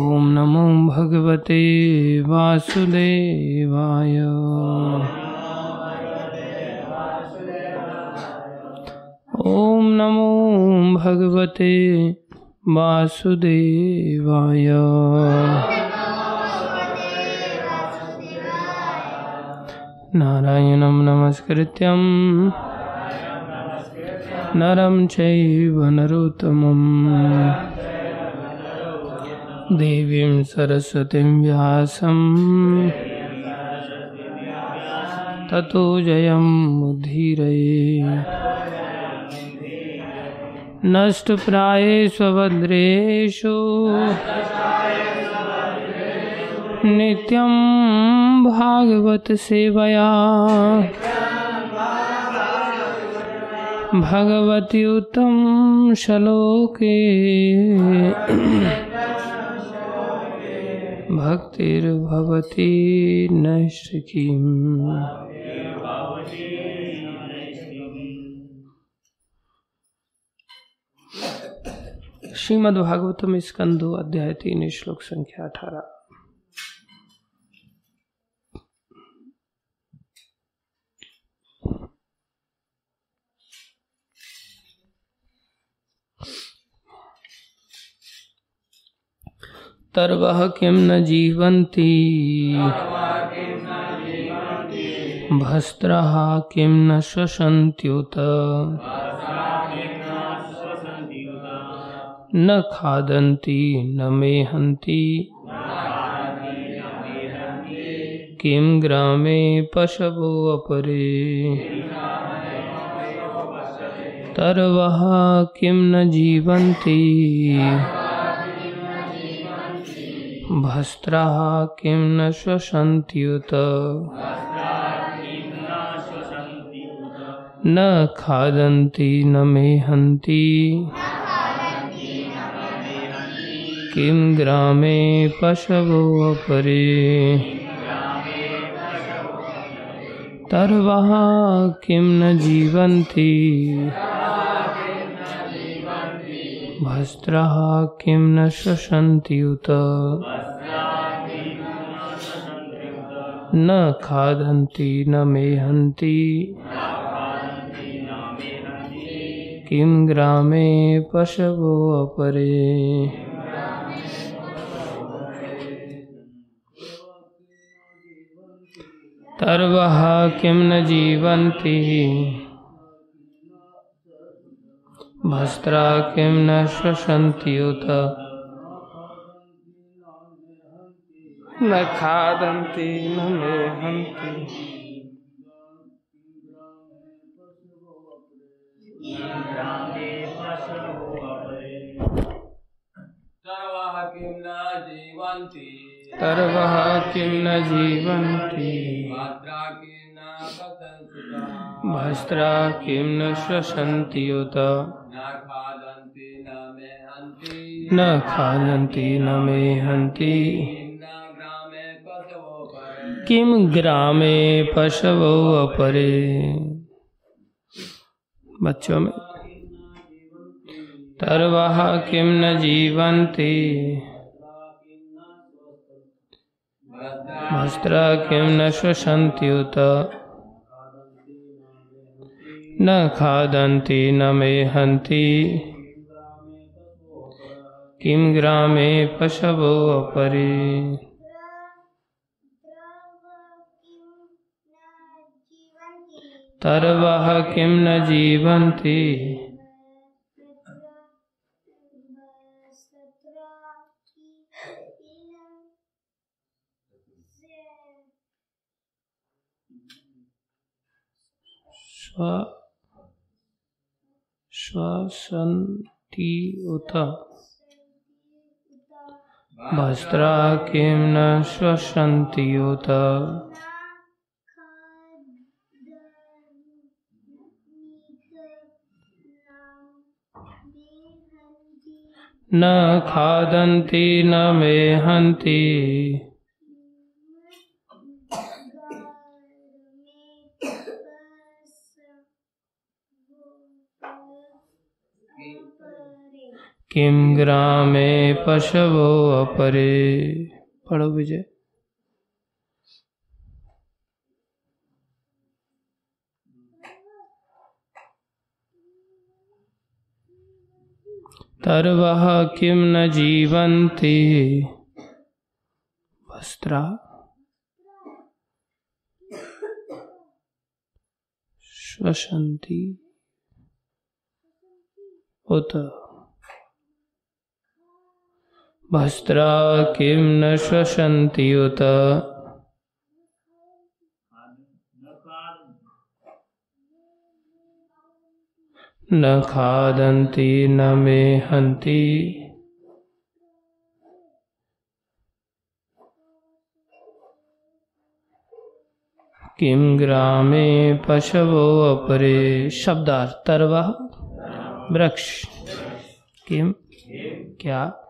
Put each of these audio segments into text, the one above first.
ॐ नमो भगवते वासुदेवाय। ॐ नमो भगवते वासुदेवाय। नारायणं नमस्कृत्यं। नरं चैव नरोत्तमम्। देवीं सरस्वतीं व्यासं। ततो जयमुद्धीरये नष्टप्रायेष्वभद्रेषु। नित्यं भागवतसेवया भगवति उत्तम श्लोके। भक्तिर्भवती नैष्ठिकीम् श्रीमद्भागवतम स्कंदो अध्याय तीन श्लोक संख्या अठारह। तर्वः किं न जीवन्ति? भस्त्रः किं न श्वसन्त्युत? न खादन्ति, न मेहन्ति। किं ग्रामे पशवो अपरे? तर्वः किं न जीवन्ति? भस्त्राः किं न श्वसन्त्युत। न खादन्ति न मेहन्ति। किं ग्रामे पशवो अपरे। तर्वः किं न जीवन्ति। भस्त्रः किं न श्वसन्ति उत? न खादन्ति न मेहन्ति। किं ग्रामे पशवो अपरे? तर्वः किं न जीवन्ति? भस्त्रा किं न श्वसन्ति उत न खादन्ति न मेहन्ति सर्वः किं न जीवन्ति। तर्वः किं न जीवन्ति। मात्रा किं न पतन्ति भस्त्रा किं न श्वसन्ति उत न खादन्ति, न न मेहन्ति। किं ग्रामे पशवो अपरे? बच्चों में। तर्वः किं न जीवन्ति? भस्त्रा किं न श्वसन्ति उत? न खादन्ति न मेहन्ति। किं ग्रामे पशवो अपरे तर्वः किं न जीवन्ति? स्व श्वसन्ति उत। भस्त्रा किं न श्वसन्ति उत। न खादन्ति न मेहन्ति। किम ग्रामे पशवो अपरे। पढ़ो विजय। तरवः किं न जीवन्ति? वस्त्रा। श्वसन्ति। उत। वस्त्रा किं न श्वसन्ति उत न खादन्ति, न मे हन्ति किं ग्रामे पशवो अपरे। शब्दार्थ तरवा। वृक्ष। किम क्या?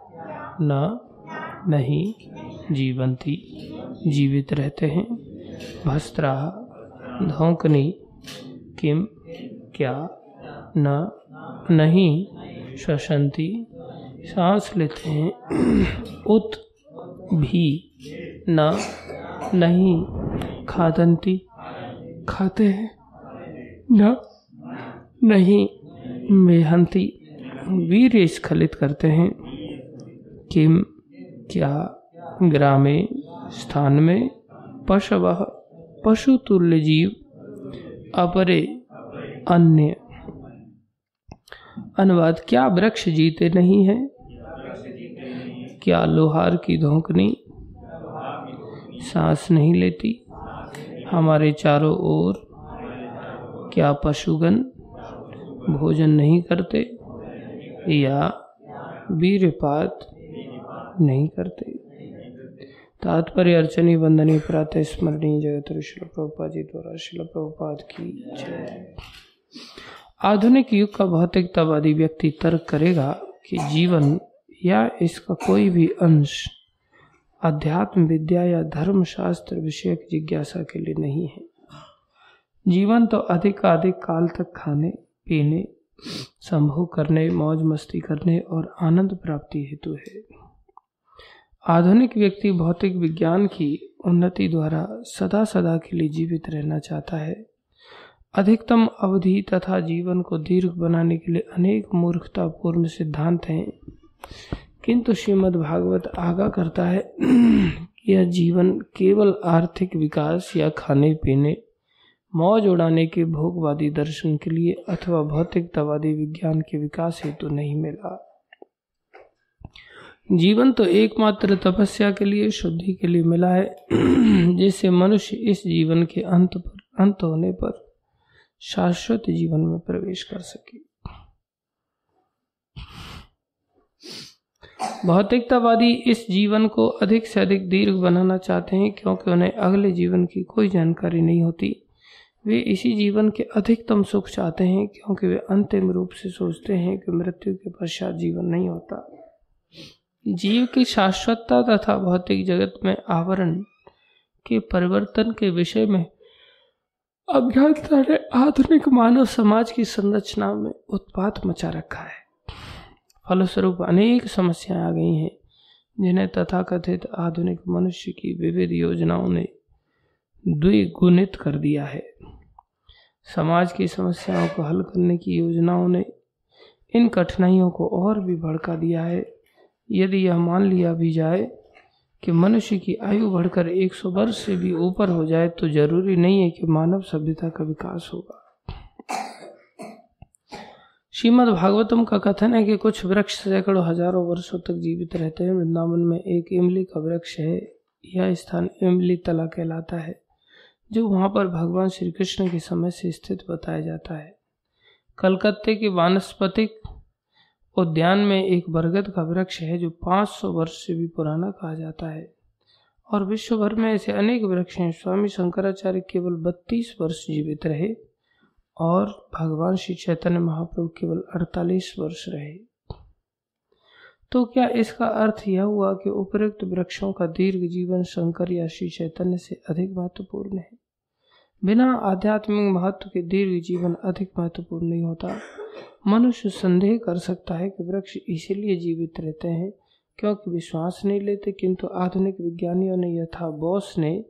न, नहीं जीवंती, जीवित रहते हैं। भस्त्रा, धोकनी, किम, क्या, न, नहीं श्वसंती सांस लेते हैं। उत, भी, न, नहीं खादंती, खाते हैं। न, नहीं मेहंती, वीर स्खलित करते हैं। किम क्या ग्रामे, स्थान में पशव पशु तुल्य जीव अपरे अन्य। अनुवाद, क्या वृक्ष जीते नहीं है? क्या लोहार की धोकनी सांस नहीं लेती? हमारे चारों ओर क्या पशुगण भोजन नहीं करते? या वीरपात नहीं करते। तात्पर्य अर्चनी वंदनी प्रातः स्मरणीय जगत शिल प्रभुपा जी द्वारा शिल प्रभुपाद की आधुनिक युग का भौतिकतावादी व्यक्ति तर्क करेगा कि जीवन या इसका कोई भी अंश अध्यात्म विद्या या धर्म शास्त्र विषयक जिज्ञासा के लिए नहीं है। जीवन तो अधिक अधिक काल तक खाने, पीने, संभोग करने मौज मस्ती करने और आनंद प्राप्ति हेतु है। आधुनिक व्यक्ति भौतिक विज्ञान की उन्नति द्वारा सदा सदा के लिए जीवित रहना चाहता है। अधिकतम अवधि तथा जीवन को दीर्घ बनाने के लिए अनेक मूर्खतापूर्ण सिद्धांत हैं। किंतु श्रीमद् भागवत आगा करता है कि यह जीवन केवल आर्थिक विकास या खाने पीने मौज उड़ाने के भोगवादी दर्शन के लिए अथवा भौतिकतावादी विज्ञान के विकास हेतु तो नहीं मिला। जीवन तो एकमात्र तपस्या के लिए, शुद्धि के लिए मिला है जिससे मनुष्य इस जीवन के अंत पर, अंत होने पर शाश्वत जीवन में प्रवेश कर सके। भौतिकतावादी इस जीवन को अधिक से अधिक दीर्घ बनाना चाहते हैं, क्योंकि उन्हें अगले जीवन की कोई जानकारी नहीं होती। वे इसी जीवन के अधिकतम सुख चाहते हैं, क्योंकि वे अंतिम रूप से सोचते हैं कि मृत्यु के पश्चात जीवन नहीं होता। जीव की शाश्वतता तथा भौतिक जगत में आवरण के परिवर्तन के विषय में अज्ञानता ने आधुनिक मानव समाज की संरचना में उत्पात मचा रखा है। फलस्वरूप अनेक समस्याएँ आ गई हैं, जिन्हें तथाकथित आधुनिक मनुष्य की विविध योजनाओं ने द्विगुणित कर दिया है। समाज की समस्याओं को हल करने की योजनाओं ने इन कठिनाइयों को और भी भड़का दिया है। यदि यह मान लिया भी जाए कि मनुष्य की आयु बढ़कर 100 वर्ष से भी ऊपर हो जाए तो ज़रूरी नहीं है कि मानव सभ्यता का विकास होगा। श्रीमद भागवतम का कथन है कि कुछ वृक्ष सैकड़ों हज़ारों वर्षों तक जीवित रहते हैं। वृंदावन में एक इमली का वृक्ष है। यह स्थान इमली तला कहलाता है, जो वहाँ पर भगवान श्री कृष्ण के समय से स्थित बताया जाता है। कलकत्ते के वानस्पतिक उद्यान में एक बरगद का वृक्ष है जो 500 वर्ष से भी पुराना कहा जाता है। और विश्व भर में ऐसे अनेक वृक्ष हैं। स्वामी शंकराचार्य केवल 32 वर्ष जीवित रहे और भगवान श्री चैतन्य महाप्रभु केवल 48 वर्ष रहे। तो क्या इसका अर्थ यह हुआ कि उपयुक्त वृक्षों का दीर्घ जीवन शंकर या श्री चैतन्य से अधिक महत्वपूर्ण है? बिना आध्यात्मिक महत्व के दीर्घ जीवन अधिक महत्वपूर्ण नहीं होता। मनुष्य संदेह कर सकता है कि वृक्ष इसीलिए जीवित रहते हैं, क्योंकि विश्वास नहीं लेते, किंतु आधुनिक विज्ञानियों ने यथा बॉस ने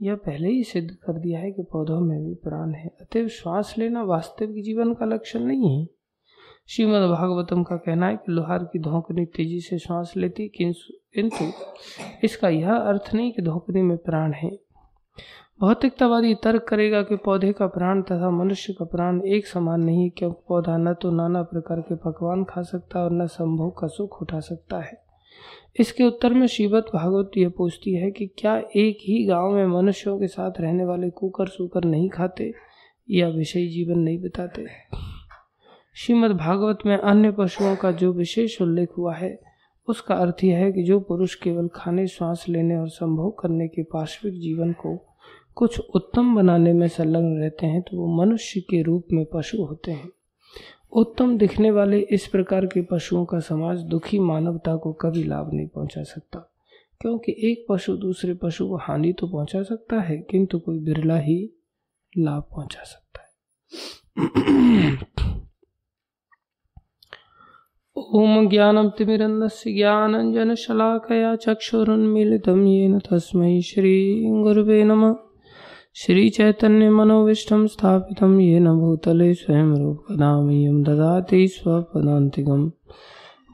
यह पहले ही सिद्ध कर दिया है कि पौधों में भी प्राण है। अतः श्वास लेना वास्तविक जीवन का लक्षण नहीं है। श्रीमद भागवतम का कहना है कि लोहार की धोकनी तेज़ी से श्वास लेती, किंतु इसका यह अर्थ नहीं कि धोकनी में प्राण है। भौतिकतावादी तर्क करेगा कि पौधे का प्राण तथा मनुष्य का प्राण एक समान नहीं, क्योंकि पौधा न तो नाना प्रकार के पकवान खा सकता और न संभोग का सुख उठा सकता है। इसके उत्तर में श्रीमद भागवत यह पूछती है कि क्या एक ही गाँव में मनुष्यों के साथ रहने वाले कुकर सुकर नहीं खाते या विषय जीवन नहीं बिताते? श्रीमद भागवत में अन्य पशुओं का जो विशेष उल्लेख हुआ है, उसका अर्थ यह है कि जो पुरुष केवल खाने, श्वास लेने और संभोग करने के पार्श्विक जीवन को कुछ उत्तम बनाने में संलग्न रहते हैं तो वो मनुष्य के रूप में पशु होते हैं। उत्तम दिखने वाले इस प्रकार के पशुओं का समाज दुखी मानवता को कभी लाभ नहीं पहुँचा सकता। क्योंकि एक पशु दूसरे पशु को हानि तो पहुँचा सकता है, किंतु कोई बिरला ही लाभ पहुँचा सकता है। ओम ज्ञानम तिमिरन्दस्य ज्ञानञ्जनशलाकया चक्षुरुन्मीलितं येन तस्मै श्रीगुरुवे नमः। श्रीचैतन्यमनोविष्टं स्थापितं येन भूतले स्वयं रूपकदामयं ददाति स्वपदान्तिकं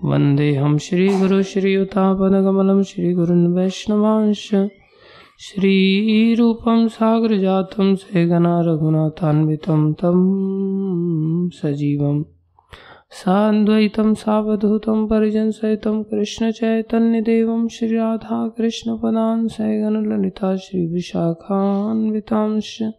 वन्देऽहं श्रीगुरु श्रीयुतापदकमलं श्रीगुरुन् वैष्णवांश श्रीरूपं सागरजातं सेगना रघुनाथान्वितं तं सजीवम्। सान्द्वैतं सावधूतं परिजनसहितं कृष्णचैतन्यदेवं श्रीराधाकृष्णपदान्, सैगनललिता, श्रीविशाखान्वितांश्च।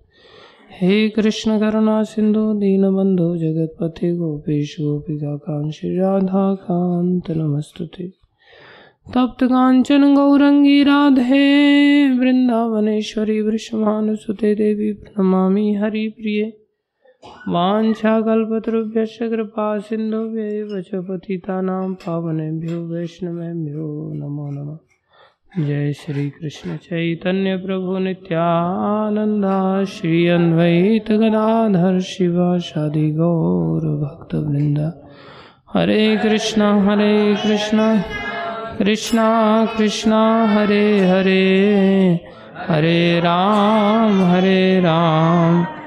हे कृष्णकरुणा सिन्धु, दीनबन्धो जगत्पथे गोपेश गोपिकाकान्, श्रीराधाकान्त नमस्तु तप्त काञ्चन गौरङ्गी राधे, वृन्दावनेश्वरी वृषभानुसुते देवी प्रणमामि हरिप्रिये। वाञ्छाकल्पतरुभ्यश्च कृपा सिन्धुभ्यैव च पतितानां पावनेभ्यो वैष्णवेभ्यो नमो नमः। जय श्री कृष्ण चैतन्य प्रभु नित्यानंदा श्री अद्वैत गदाधर शिवा शादि गौर भक्त हरे कृष्णा हरे कृष्णा कृष्णा कृष्णा, हरे हरे। हरे राम हरे राम राम।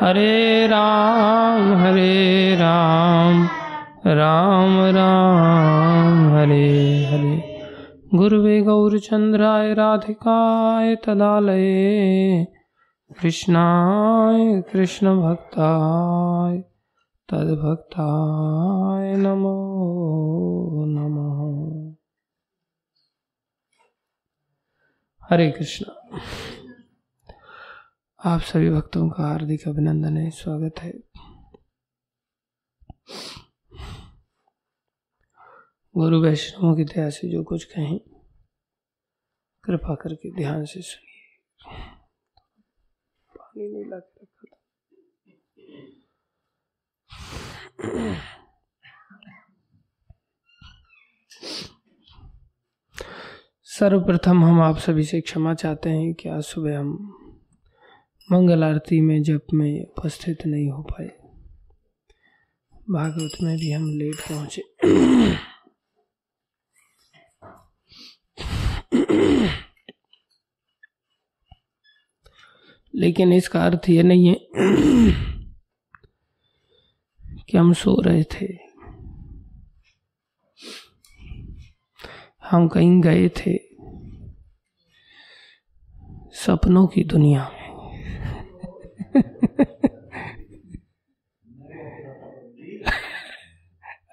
हरे राम हरे राम राम राम, हरे हरे। गुरुवे गौरचंद्राय राधिकाय तदालये, कृष्णाय कृष्ण भक्ताय तद्भक्ताय नमो नमः। हरे कृष्णा। आप सभी भक्तों का हार्दिक अभिनंदन है, स्वागत है। गुरु वैष्णवों की दया से जो कुछ कहें, कृपा करके ध्यान से सुनिए। पानी नहीं ला रखा सर्वप्रथम हम आप सभी से क्षमा चाहते हैं कि आज सुबह हम मंगल आरती में जप में उपस्थित नहीं हो पाए, भागवत में भी हम लेट पहुँचे। लेकिन इसका अर्थ ये नहीं है कि हम सो रहे थे। हम कहीं गए थे, सपनों की दुनिया में।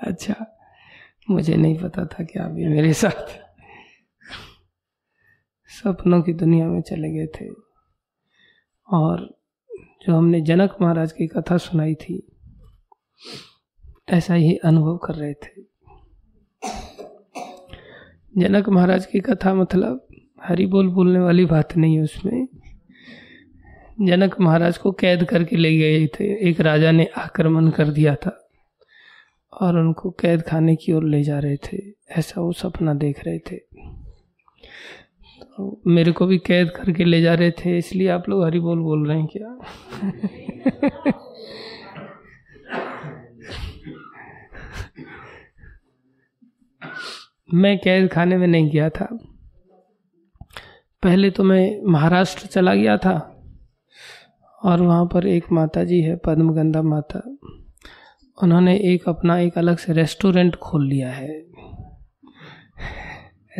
अच्छा मुझे नहीं पता था कि अभी मेरे साथ सपनों की दुनिया में चले गए थे। और जो हमने जनक महाराज की कथा सुनाई थी, ऐसा ही अनुभव कर रहे थे। जनक महाराज की कथा मतलब हरी बोल बोलने वाली बात नहीं है उसमें। जनक महाराज को कैद करके ले गए थे। एक राजा ने आक्रमण कर दिया था। और उनको कैद खाने की ओर ले जा रहे थे। ऐसा वो सपना देख रहे थे। तो मेरे को भी कैद करके ले जा रहे थे, इसलिए आप लोग हरी बोल बोल रहे हैं क्या? मैं कैद खाने में नहीं गया था। पहले तो मैं महाराष्ट्र चला गया था और वहाँ पर एक माता जी है, पद्मगंधा माता। उन्होंने एक अपना एक अलग से रेस्टोरेंट खोल लिया है।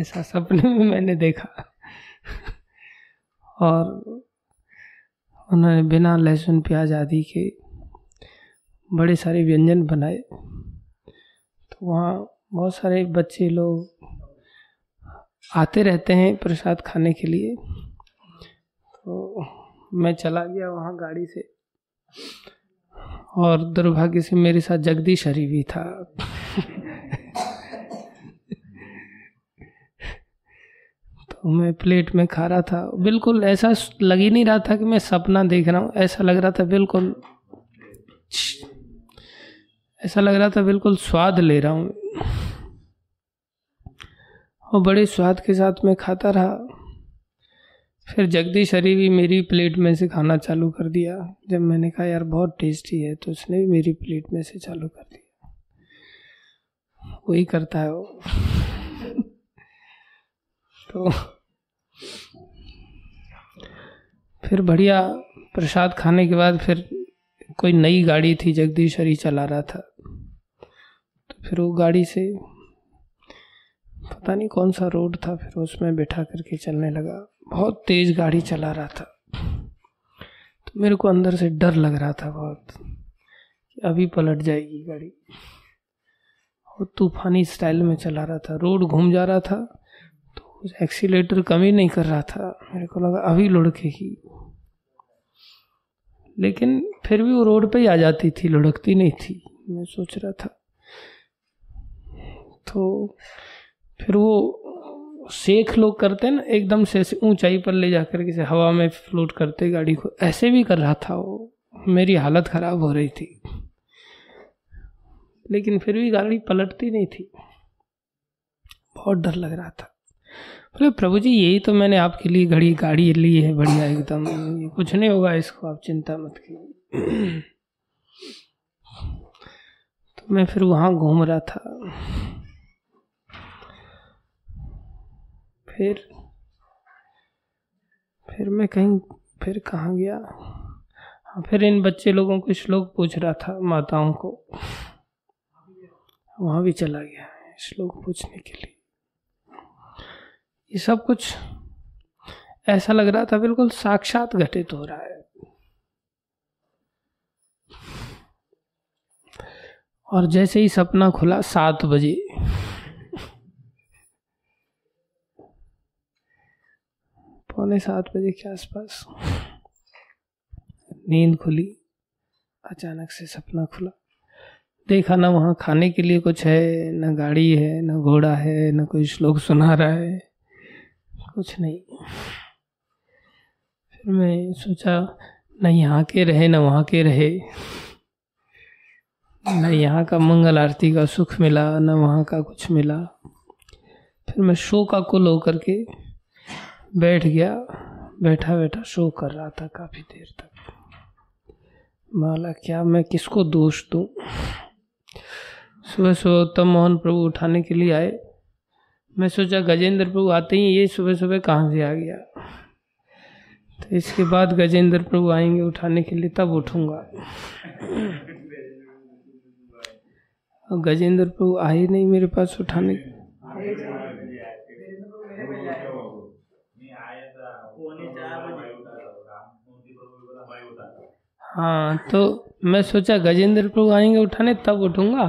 ऐसा सपने में मैंने देखा। और उन्होंने बिना लहसुन, प्याज आदि के बड़े सारे व्यंजन बनाए। तो वहाँ बहुत सारे बच्चे लोग आते रहते हैं प्रसाद खाने के लिए। तो मैं चला गया वहाँ गाड़ी से। और दुर्भाग्य से मेरे साथ जगदीश हरी भी था। तो मैं प्लेट में खा रहा था। बिल्कुल ऐसा लग ही नहीं रहा था कि मैं सपना देख रहा हूँ। ऐसा लग रहा था बिल्कुल, ऐसा लग रहा था बिल्कुल स्वाद ले रहा हूँ। और बड़े स्वाद के साथ मैं खाता रहा। फिर जगदीश हरी भी मेरी प्लेट में से खाना चालू कर दिया। जब मैंने कहा, यार, बहुत टेस्टी है तो उसने भी मेरी प्लेट में से चालू कर दिया। वही करता है वो। तो फिर बढ़िया, प्रसाद खाने के बाद फिर कोई नई गाड़ी थी, जगदीश हरी चला रहा था। तो फिर वो गाड़ी से, पता नहीं कौन सा रोड था, फिर उसमें बैठा करके चलने लगा। बहुत तेज गाड़ी चला रहा था। तो मेरे को अंदर से डर लग रहा था बहुत कि अभी पलट जाएगी गाड़ी। और तूफानी स्टाइल में चला रहा था। रोड घूम जा रहा था तो एक्सीटर कम ही नहीं कर रहा था। मेरे को लगा अभी लुढ़केगी लेकिन फिर भी वो रोड पे ही आ जाती थी, लुढ़कती नहीं थी, मैं सोच रहा था। तो फिर वो शेख लोग करते हैं ना, एकदम से ऐसे ऊंचाई पर ले जाकर के हवा में फ्लोट करते गाड़ी को। ऐसे भी कर रहा था वो। मेरी हालत खराब हो रही थी। लेकिन फिर भी गाड़ी पलटती नहीं थी। बहुत डर लग रहा था। बोले, प्रभु जी, यही तो मैंने आपके लिए घड़ी, गाड़ी ली है, बढ़िया एकदम। कुछ नहीं होगा, इसको आप चिंता मत कीजिए तो मैं फिर वहाँ घूम रहा था। फिर फिर मैं कहीं, फिर कहाँ गया? हाँ फिर इन बच्चे लोगों को श्लोक पूछ रहा था माताओं को। वहाँ भी चला गया श्लोक पूछने के लिए। ये सब कुछ ऐसा लग रहा था बिल्कुल साक्षात घटित हो रहा है। और जैसे ही सपना खुला सात बजे पौने सात बजे के आसपास। नींद खुली, अचानक से सपना खुला। देखा ना वहाँ खाने के लिए कुछ है, न गाड़ी है, न घोड़ा है, न कोई श्लोक सुना रहा है, कुछ नहीं। फिर मैं सोचा, न यहाँ के रहे, न वहाँ के रहे। न यहाँ का मंगल आरती का सुख मिला, न वहाँ का कुछ मिला। फिर मैं शो का कुल होकर के बैठ गया बैठा बैठा शो कर रहा था काफ़ी देर तक। माला क्या मैं किसको दोष दूँ? सुबह सुबह उत्तम मोहन प्रभु उठाने के लिए आए। मैं सोचा, गजेंद्र प्रभु आते ही ये सुबह सुबह कहाँ से आ गया? तो इसके बाद गजेंद्र प्रभु आएँगे उठाने के लिए, तब उठूँगा। गजेंद्र प्रभु आए नहीं मेरे पास उठाने। हाँ तो मैं सोचा गजेंद्र प्रभु आएँगे उठाने, तब उठूँगा।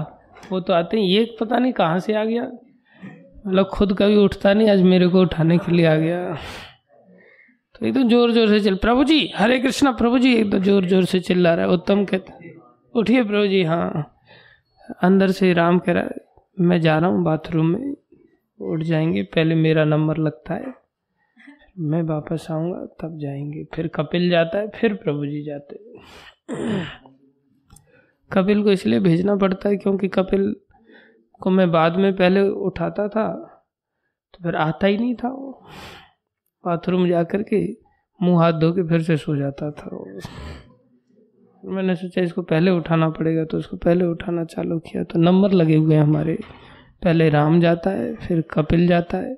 वो तो आते हैं ये पता नहीं कहाँ से आ गया। मतलब खुद कभी उठता नहीं, आज मेरे को उठाने के लिए आ गया। तो एकदम तो ज़ोर ज़ोर से चल प्रभु जी, हरे कृष्णा, प्रभु जी एकदम तो ज़ोर ज़ोर से चिल्ला रहा है, उत्तम कहते उठिए प्रभु जी हाँ। अंदर से राम कह रहा है, मैं जा रहा हूँ, बाथरूम में उठ जाएँगे, पहले मेरा नंबर लगता है। मैं वापस आऊँगा, तब जाएँगे। फिर कपिल जाता है, फिर प्रभु जी जाते कपिल को इसलिए भेजना पड़ता है क्योंकि कपिल को मैं बाद में पहले उठाता था तो फिर आता ही नहीं था वो। बाथरूम जा कर के मुँह हाथ धो के फिर से सो जाता था वो। मैंने सोचा इसको पहले उठाना पड़ेगा तो उसको पहले उठाना चालू किया तो नंबर लगे हुए हैं हमारे। पहले राम जाता है, फिर कपिल जाता है।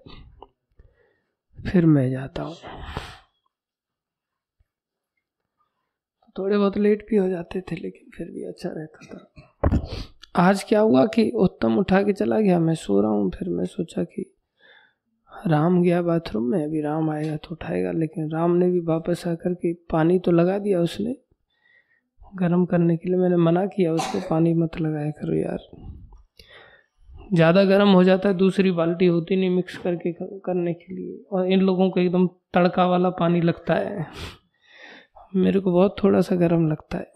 फिर मैं जाता हूँ। थोड़े बहुत लेट भी हो जाते थे, लेकिन फिर भी अच्छा रहता था। आज क्या हुआ कि उत्तम उठा के चला गया, मैं सो रहा हूँ, फिर मैं सोचा कि राम गया बाथरूम में, अभी राम आएगा तो उठाएगा, लेकिन राम ने भी वापस आकर के पानी तो लगा दिया उसने। गर्म करने के लिए मैंने मना किया, उसको पानी मत लगाया करो यार। ज़्यादा गर्म हो जाता है, दूसरी बाल्टी होती नहीं मिक्स करके करने के लिए। और इन लोगों को एकदम तड़का वाला पानी लगता है। मेरे को बहुत थोड़ा सा गर्म लगता है।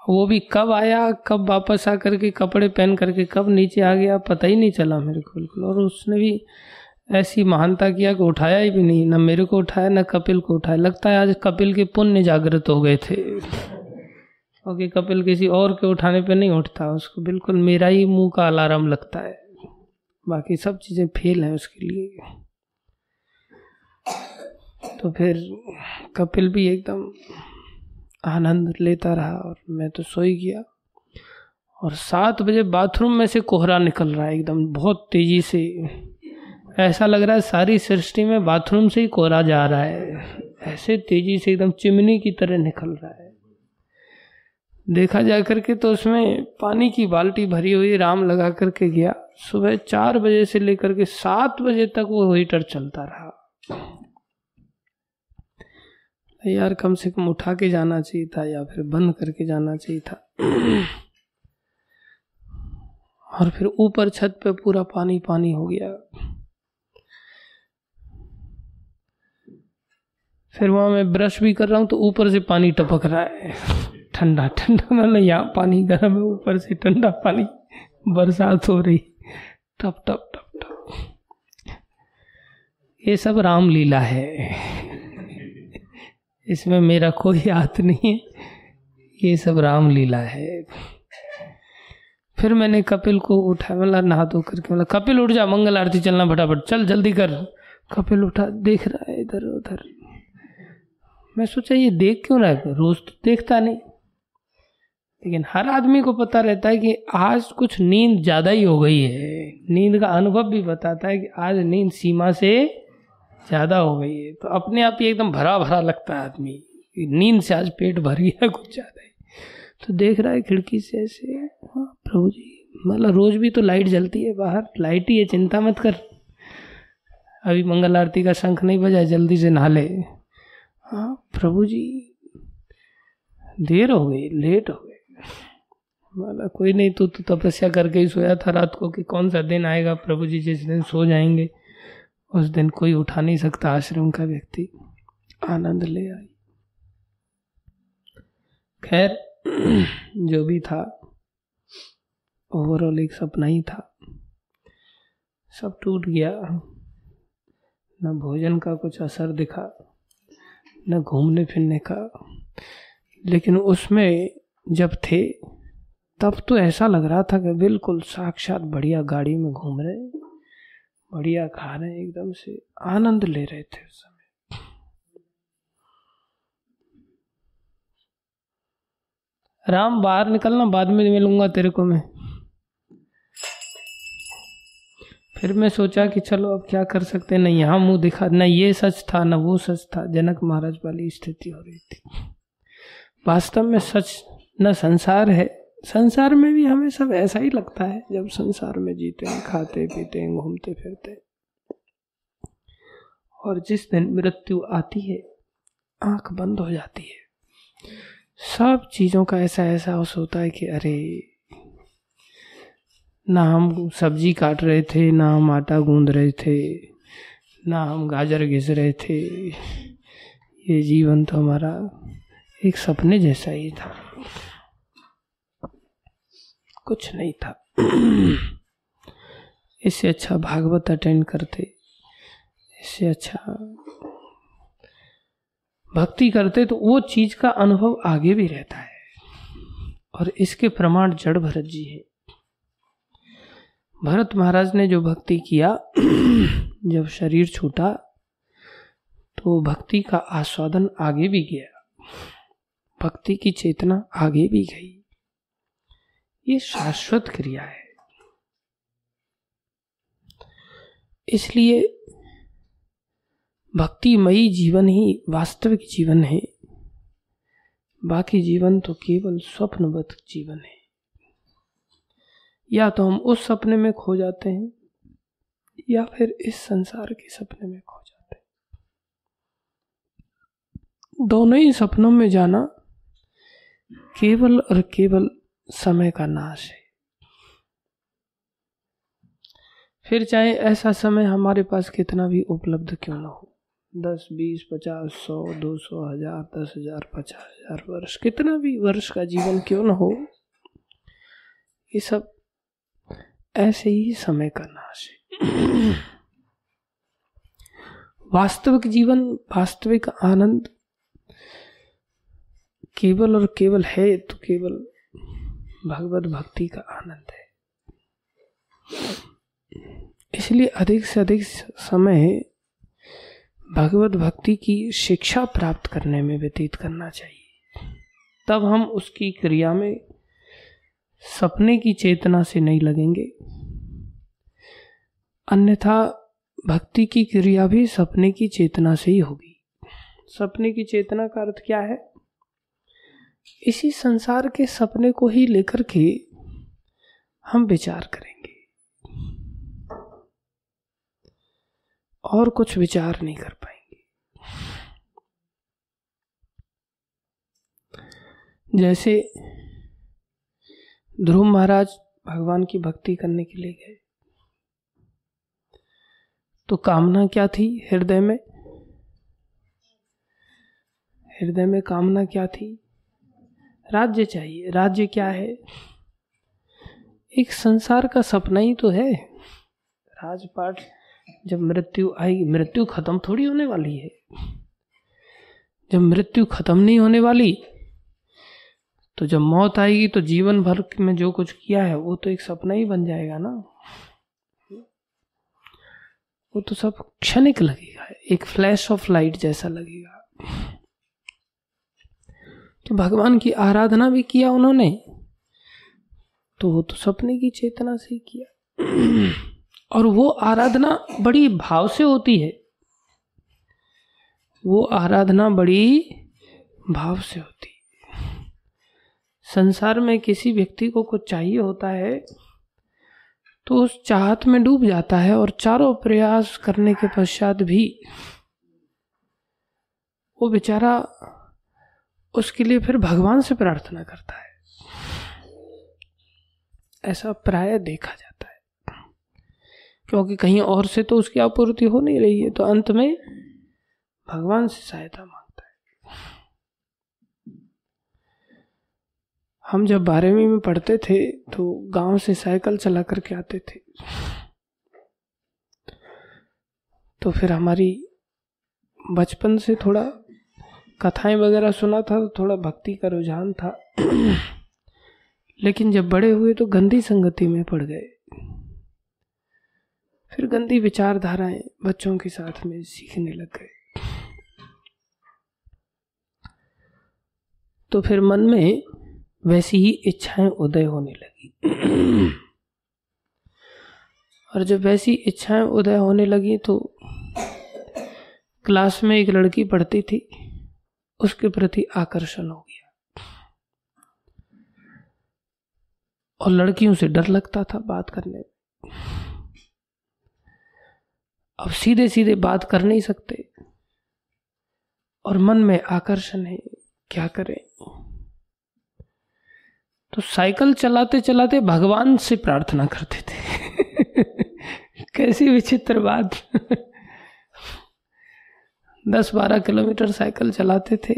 वो भी कब आया, कब वापस आकर के कपड़े पहन करके, कब नीचे आ गया, पता ही नहीं चला मेरे को बिल्कुल। और उसने भी ऐसी महानता किया कि उठाया ही भी नहीं, ना मेरे को उठाया, न कपिल को उठाया। लगता है आज कपिल के पुण्य जागृत हो गए थे। क्योंकि कपिल किसी और के उठाने पे नहीं उठता, उसको बिल्कुल मेरा ही मुँह का अलार्म लगता है। बाकी सब चीज़ें फेल हैं उसके लिए। तो फिर कपिल भी एकदम आनंद लेता रहा और मैं तो सो ही गया। और सात बजे बाथरूम में से कोहरा निकल रहा है एकदम, बहुत तेज़ी से। ऐसा लग रहा है सारी सृष्टि में बाथरूम से ही कोहरा जा रहा है। ऐसे तेज़ी से एकदम चिमनी की तरह निकल रहा है। देखा जा करके तो उसमें पानी की बाल्टी भरी हुई राम लगा करके गया। सुबह चार बजे से लेकर के सात बजे तक वो हीटर चलता रहा। यार, कम से कम उठा के जाना चाहिए था या फिर बंद करके जाना चाहिए था। और फिर ऊपर छत पे पूरा पानी पानी हो गया। फिर वहाँ मैं ब्रश भी कर रहा हूँ तो ऊपर से पानी टपक रहा है। ठंडा ठंडा मतलब यहाँ पानी गर्म है, ऊपर से ठंडा पानी, बरसात हो रही। टप टप टप टप। ये सब रामलीला है। इसमें मेरा कोई हाथ नहीं है। ये सब रामलीला है। फिर मैंने कपिल को उठाया मतलब नहा धो करके मतलब कपिल उठ जा, मंगल आरती चलना फटाफट, चल जल्दी कर। कपिल उठा, देख रहा है इधर उधर मैं सोचा, ये देख क्यों रहा है? रोज तो देखता नहीं। लेकिन हर आदमी को पता रहता है कि आज कुछ नींद ज़्यादा ही हो गई है। नींद का अनुभव भी बताता है कि आज नींद सीमा से ज़्यादा हो गई है। तो अपने आप ही एकदम भरा भरा लगता है आदमी नींद से आज पेट भर गया कुछ ज़्यादा ही। तो देख रहा है खिड़की से ऐसे हाँ प्रभु जी मतलब रोज भी तो लाइट जलती है बाहर, लाइट ही है, चिंता मत कर। अभी मंगल आरती का शंख नहीं बजा, जल्दी से नहा ले। हाँ प्रभु जी, देर हो गई, लेट हो गई। बोला कोई नहीं, तू तो तपस्या करके ही सोया था रात को कि कौन सा दिन आएगा? प्रभु जी जिस दिन सो जाएँगे, उस दिन कोई उठा नहीं सकता आश्रम का व्यक्ति। आनंद ले आई। खैर, जो भी था ओवरऑल एक सपना ही था। सब टूट गया। न भोजन का कुछ असर दिखा, न घूमने फिरने का। लेकिन उसमें जब थे तब तो ऐसा लग रहा था कि बिल्कुल साक्षात बढ़िया गाड़ी में घूम रहे बढ़िया खा रहे एकदम से आनंद ले रहे थे उस समय। राम, बाहर निकलना, बाद में मिलूँगा तेरे को मैं। फिर मैं सोचा कि चलो अब क्या कर सकते न यहाँ मुँह दिखा, न ये सच था, न वो सच था, जनक महाराज वाली स्थिति हो रही थी। वास्तव में सच न संसार है संसार में भी हमें सब ऐसा ही लगता है, जब संसार में जीते हैं, खाते, पीते हैं, घूमते, फिरते हैं। और जिस दिन मृत्यु आती है, आँख बंद हो जाती है। सब चीज़ों का ऐसा एहसास होता है कि अरे, ना हम सब्ज़ी काट रहे थे, ना हम आटा गूंद रहे थे, ना हम गाजर घिस रहे थे। ये जीवन तो हमारा एक सपने जैसा ही था। कुछ नहीं था। इससे अच्छा भागवत अटेंड करते इससे अच्छा भक्ति करते तो वो चीज़ का अनुभव आगे भी रहता है। और इसके प्रमाण जड़ भरत जी है। भरत महाराज ने जो भक्ति किया, जब शरीर छूटा तो भक्ति का आस्वादन आगे भी गया। भक्ति की चेतना आगे भी गई। ये शाश्वत क्रिया है। इसलिए भक्तिमयी जीवन ही वास्तविक जीवन है। बाकी जीवन तो केवल स्वप्नवत जीवन है। या तो हम उस सपने में खो जाते हैं, या फिर इस संसार के सपने में खो जाते हैं। दोनों ही सपनों में जाना केवल और केवल समय का नाश है। फिर चाहे ऐसा समय हमारे पास कितना भी उपलब्ध क्यों ना हो। दस, बीस, पचास, सौ, दो सौ, हज़ार, दस हज़ार, पचास हज़ार वर्ष, कितना भी वर्ष का जीवन क्यों ना हो, ये सब ऐसे ही समय का नाश है। वास्तविक जीवन, वास्तविक आनंद केवल और केवल है तो केवल भगवत भक्ति का आनंद है। इसलिए अधिक से अधिक समय भगवत भक्ति की शिक्षा प्राप्त करने में व्यतीत करना चाहिए। तब हम उसकी क्रिया में सपने की चेतना से नहीं लगेंगे। अन्यथा भक्ति की क्रिया भी सपने की चेतना से ही होगी। सपने की चेतना का अर्थ क्या है? इसी संसार के सपने को ही लेकर के हम विचार करेंगे। और कुछ विचार नहीं कर पाएँगे। जैसे ध्रुव महाराज भगवान की भक्ति करने के लिए गए। तो कामना क्या थी हृदय में? हृदय में कामना क्या थी? राज्य चाहिए। राज्य क्या है? एक संसार का सपना ही तो है। राजपाट जब मृत्यु आएगी मृत्यु खत्म थोड़ी होने वाली है। जब मृत्यु खत्म नहीं होने वाली तो जब मौत आएगी तो जीवन भर में जो कुछ किया है, वो तो एक सपना ही बन जाएगा ना। वो तो सब क्षणिक लगेगा, एक फ्लैश ऑफ़ लाइट जैसा लगेगा। तो भगवान की आराधना भी किया उन्होंने। तो वो तो सपने की चेतना से किया। और वो आराधना बड़ी भाव से होती है। वो आराधना बड़ी भाव से होती है। संसार में किसी व्यक्ति को कुछ चाहिए होता है तो उस चाहत में डूब जाता है और चारों प्रयास करने के पश्चात भी वो बेचारा उसके लिए फिर भगवान से प्रार्थना करता है। ऐसा प्राय देखा जाता है। क्योंकि कहीं और से तो उसकी आपूर्ति हो नहीं रही है तो अंत में भगवान से सहायता माँगता है। हम जब बारहवीं में पढ़ते थे तो गाँव से साइकिल चला करके आते थे। तो फिर हमारी बचपन से थोड़ा कथाएँ वगैरह सुना था तो थोड़ा भक्ति का रुझान था। लेकिन जब बड़े हुए तो गंदी संगति में पड़ गए। फिर गंदी विचारधाराएँ बच्चों के साथ में सीखने लग गए। तो फिर मन में वैसी ही इच्छाएँ उदय होने लगी। और जब वैसी इच्छाएँ उदय होने लगी तो क्लास में एक लड़की पढ़ती थी। उसके प्रति आकर्षण हो गया। और लड़कियों से डर लगता था बात करने में। अब सीधे सीधे बात कर नहीं सकते। और मन में आकर्षण है, क्या करें? तो साइकिल चलाते चलाते भगवान से प्रार्थना करते थे। कैसी विचित्र बात। दस बारह किलोमीटर साइकिल चलाते थे।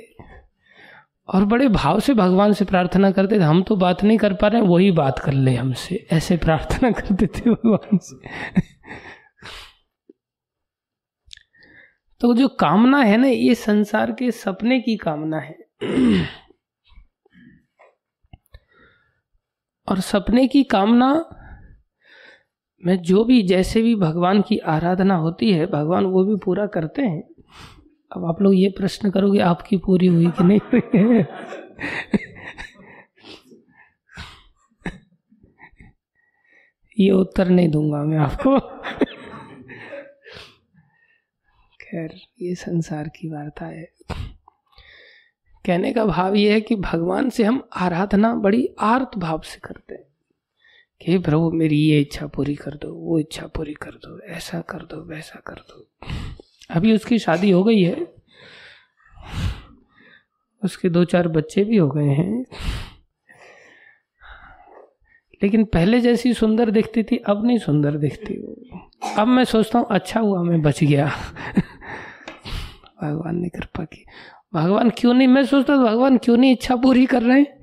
और बड़े भाव से भगवान से प्रार्थना करते थे, हम तो बात नहीं कर पा रहे वही बात कर ले हमसे। ऐसे प्रार्थना करते थे भगवान से। तो जो कामना है ना, ये संसार के सपने की कामना है। और सपने की कामना, में जो भी, जैसे भी भगवान की आराधना होती है, भगवान वो भी पूरा करते हैं। अब आप लोग ये प्रश्न करोगे, आपकी पूरी हुई कि नहीं ये उत्तर नहीं दूँगा मैं आपको। खैर, ये संसार की वार्ता है। कहने का भाव ये है कि भगवान से हम आराधना बड़ी आर्त भाव से करते हैं। कि प्रभु, मेरी ये इच्छा पूरी कर दो, वो इच्छा पूरी कर दो, ऐसा कर दो, वैसा कर दो। अभी उसकी शादी हो गई है। उसके दो चार बच्चे भी हो गए हैं। लेकिन पहले जैसी सुंदर दिखती थी, अब नहीं सुंदर दिखती वो। अब मैं सोचता हूँ अच्छा हुआ मैं बच गया। भगवान ने कृपा की। भगवान क्यों नहीं? मैं सोचता भगवान क्यों नहीं इच्छा पूरी कर रहे हैं?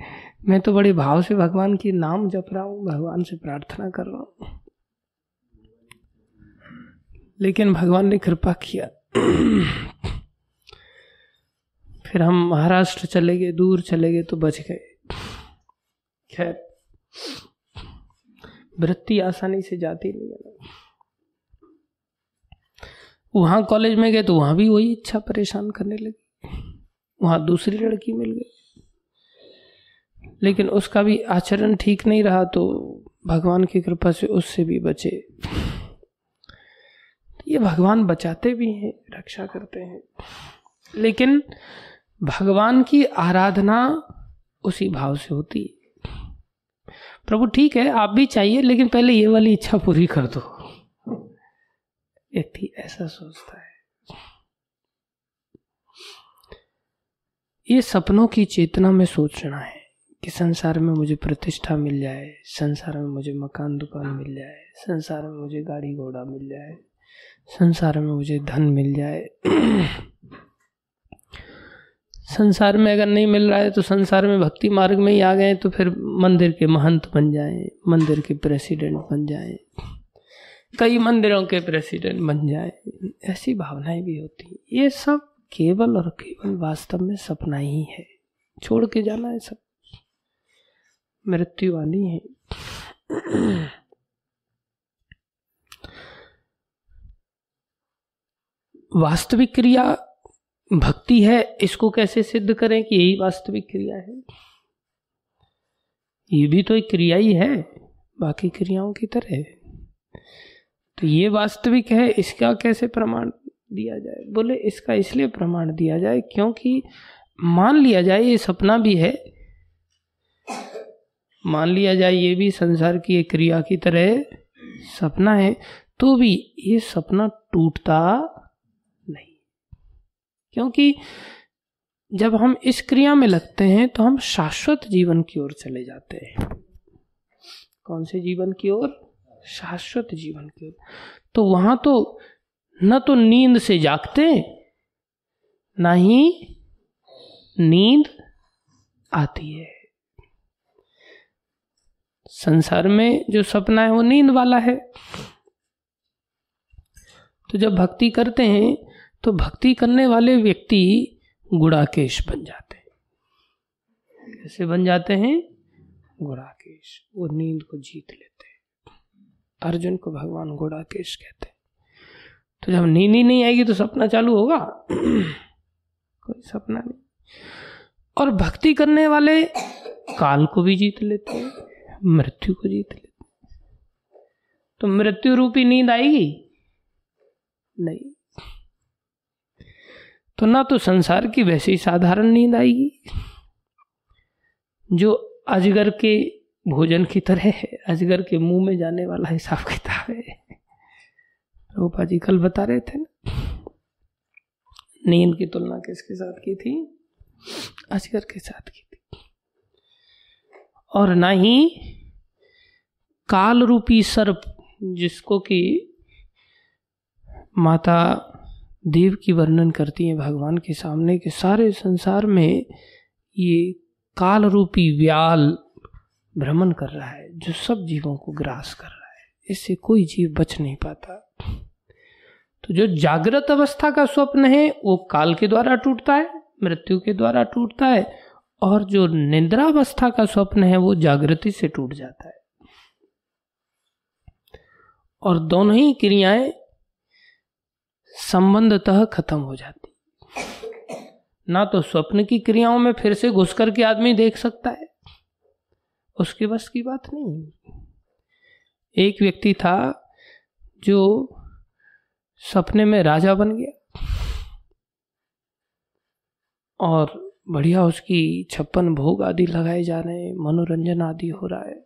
मैं तो बड़े भाव से भगवान की नाम जप रहा हूँ, भगवान से प्रार्थना कर रहा हूँ। लेकिन भगवान ने कृपा किया। फिर हम महाराष्ट्र चले गए, दूर चले गए तो बच गए। खैर, वृत्ति आसानी से जाती नहीं है। वहाँ कॉलेज में गए तो वहाँ भी वही इच्छा परेशान करने लगी। वहाँ दूसरी लड़की मिल गई। लेकिन उसका भी आचरण ठीक नहीं रहा तो भगवान की कृपा से उससे भी बचे। ये भगवान बचाते भी हैं, रक्षा करते हैं। लेकिन भगवान की आराधना उसी भाव से होती है। प्रभु ठीक है, आप भी चाहिए, लेकिन पहले ये वाली इच्छा पूरी कर दो। व्यक्ति ऐसा सोचता है। ये सपनों की चेतना में सोचना है कि संसार में मुझे प्रतिष्ठा मिल जाए, संसार में मुझे मकान दुकान मिल जाए, संसार में मुझे गाड़ी घोड़ा मिल जाए। संसार में मुझे धन मिल जाए। संसार में अगर नहीं मिल रहा है तो संसार में भक्ति मार्ग में ही आ गए तो फिर मंदिर के महंत बन जाए, मंदिर के प्रेसिडेंट बन जाए, कई मंदिरों के प्रेसिडेंट बन जाए। ऐसी भावनाएँ भी होती हैं। ये सब केवल और केवल वास्तव में सपना ही है। छोड़ के जाना है सब। मृत्यु आनी है। वास्तविक क्रिया भक्ति है, इसको कैसे सिद्ध करें कि यही वास्तविक क्रिया है? ये भी तो एक क्रिया ही है, बाकी क्रियाओं की तरह तो ये वास्तविक है, इसका कैसे प्रमाण दिया जाए? बोले, इसका इसलिए प्रमाण दिया जाए क्योंकि मान लिया जाए, ये सपना भी है। मान लिया जाए, ये भी संसार की एक क्रिया की तरह सपना है तो भी ये सपना टूटता क्योंकि जब हम इस क्रिया में लगते हैं तो हम शाश्वत जीवन की ओर चले जाते हैं। कौन से जीवन की ओर? शाश्वत जीवन की ओर। तो वहाँ तो न तो नींद से जागते, ना ही नींद आती है। संसार में जो सपना है वो नींद वाला है। तो जब भक्ति करते हैं तो भक्ति करने वाले व्यक्ति गुड़ाकेश बन जाते हैं। कैसे बन जाते हैं? गुड़ाकेश। वो नींद को जीत लेते हैं। अर्जुन को भगवान गुड़ाकेश कहते हैं। तो जब नींद ही नहीं आएगी तो सपना चालू होगा? कोई सपना नहीं। और भक्ति करने वाले काल को भी जीत लेते हैं, मृत्यु को जीत लेते हैं। तो मृत्यु रूपी नींद आएगी? नहीं। तो ना तो संसार की वैसी साधारण नींद आएगी, जो अजगर के भोजन की तरह है, अजगर के मुँह में जाने वाला हिसाब किताब है। रूपा जी कल बता रहे थे ना, नींद की तुलना किसके साथ की थी? अजगर के साथ की थी। और ना ही काल रूपी सर्प जिसको कि माता देव की वर्णन करती हैं भगवान के सामने के सारे संसार में ये काल रूपी व्याल भ्रमण कर रहा है, जो सब जीवों को ग्रास कर रहा है। इससे कोई जीव बच नहीं पाता। तो जो जागृत अवस्था का स्वप्न है, वो काल के द्वारा टूटता है, मृत्यु के द्वारा टूटता है, और जो निद्रावस्था का स्वप्न है, वो जागृति से टूट जाता है। और दोनों ही क्रियाएँ संबंधतः खत्म हो जाती। ना तो स्वप्न की क्रियाओं में फिर से घुस करके आदमी देख सकता है। उसके बस की बात नहीं। एक व्यक्ति था जो सपने में राजा बन गया और बढ़िया उसकी छप्पन भोग आदि लगाए जा रहे हैं, मनोरंजन आदि हो रहा है।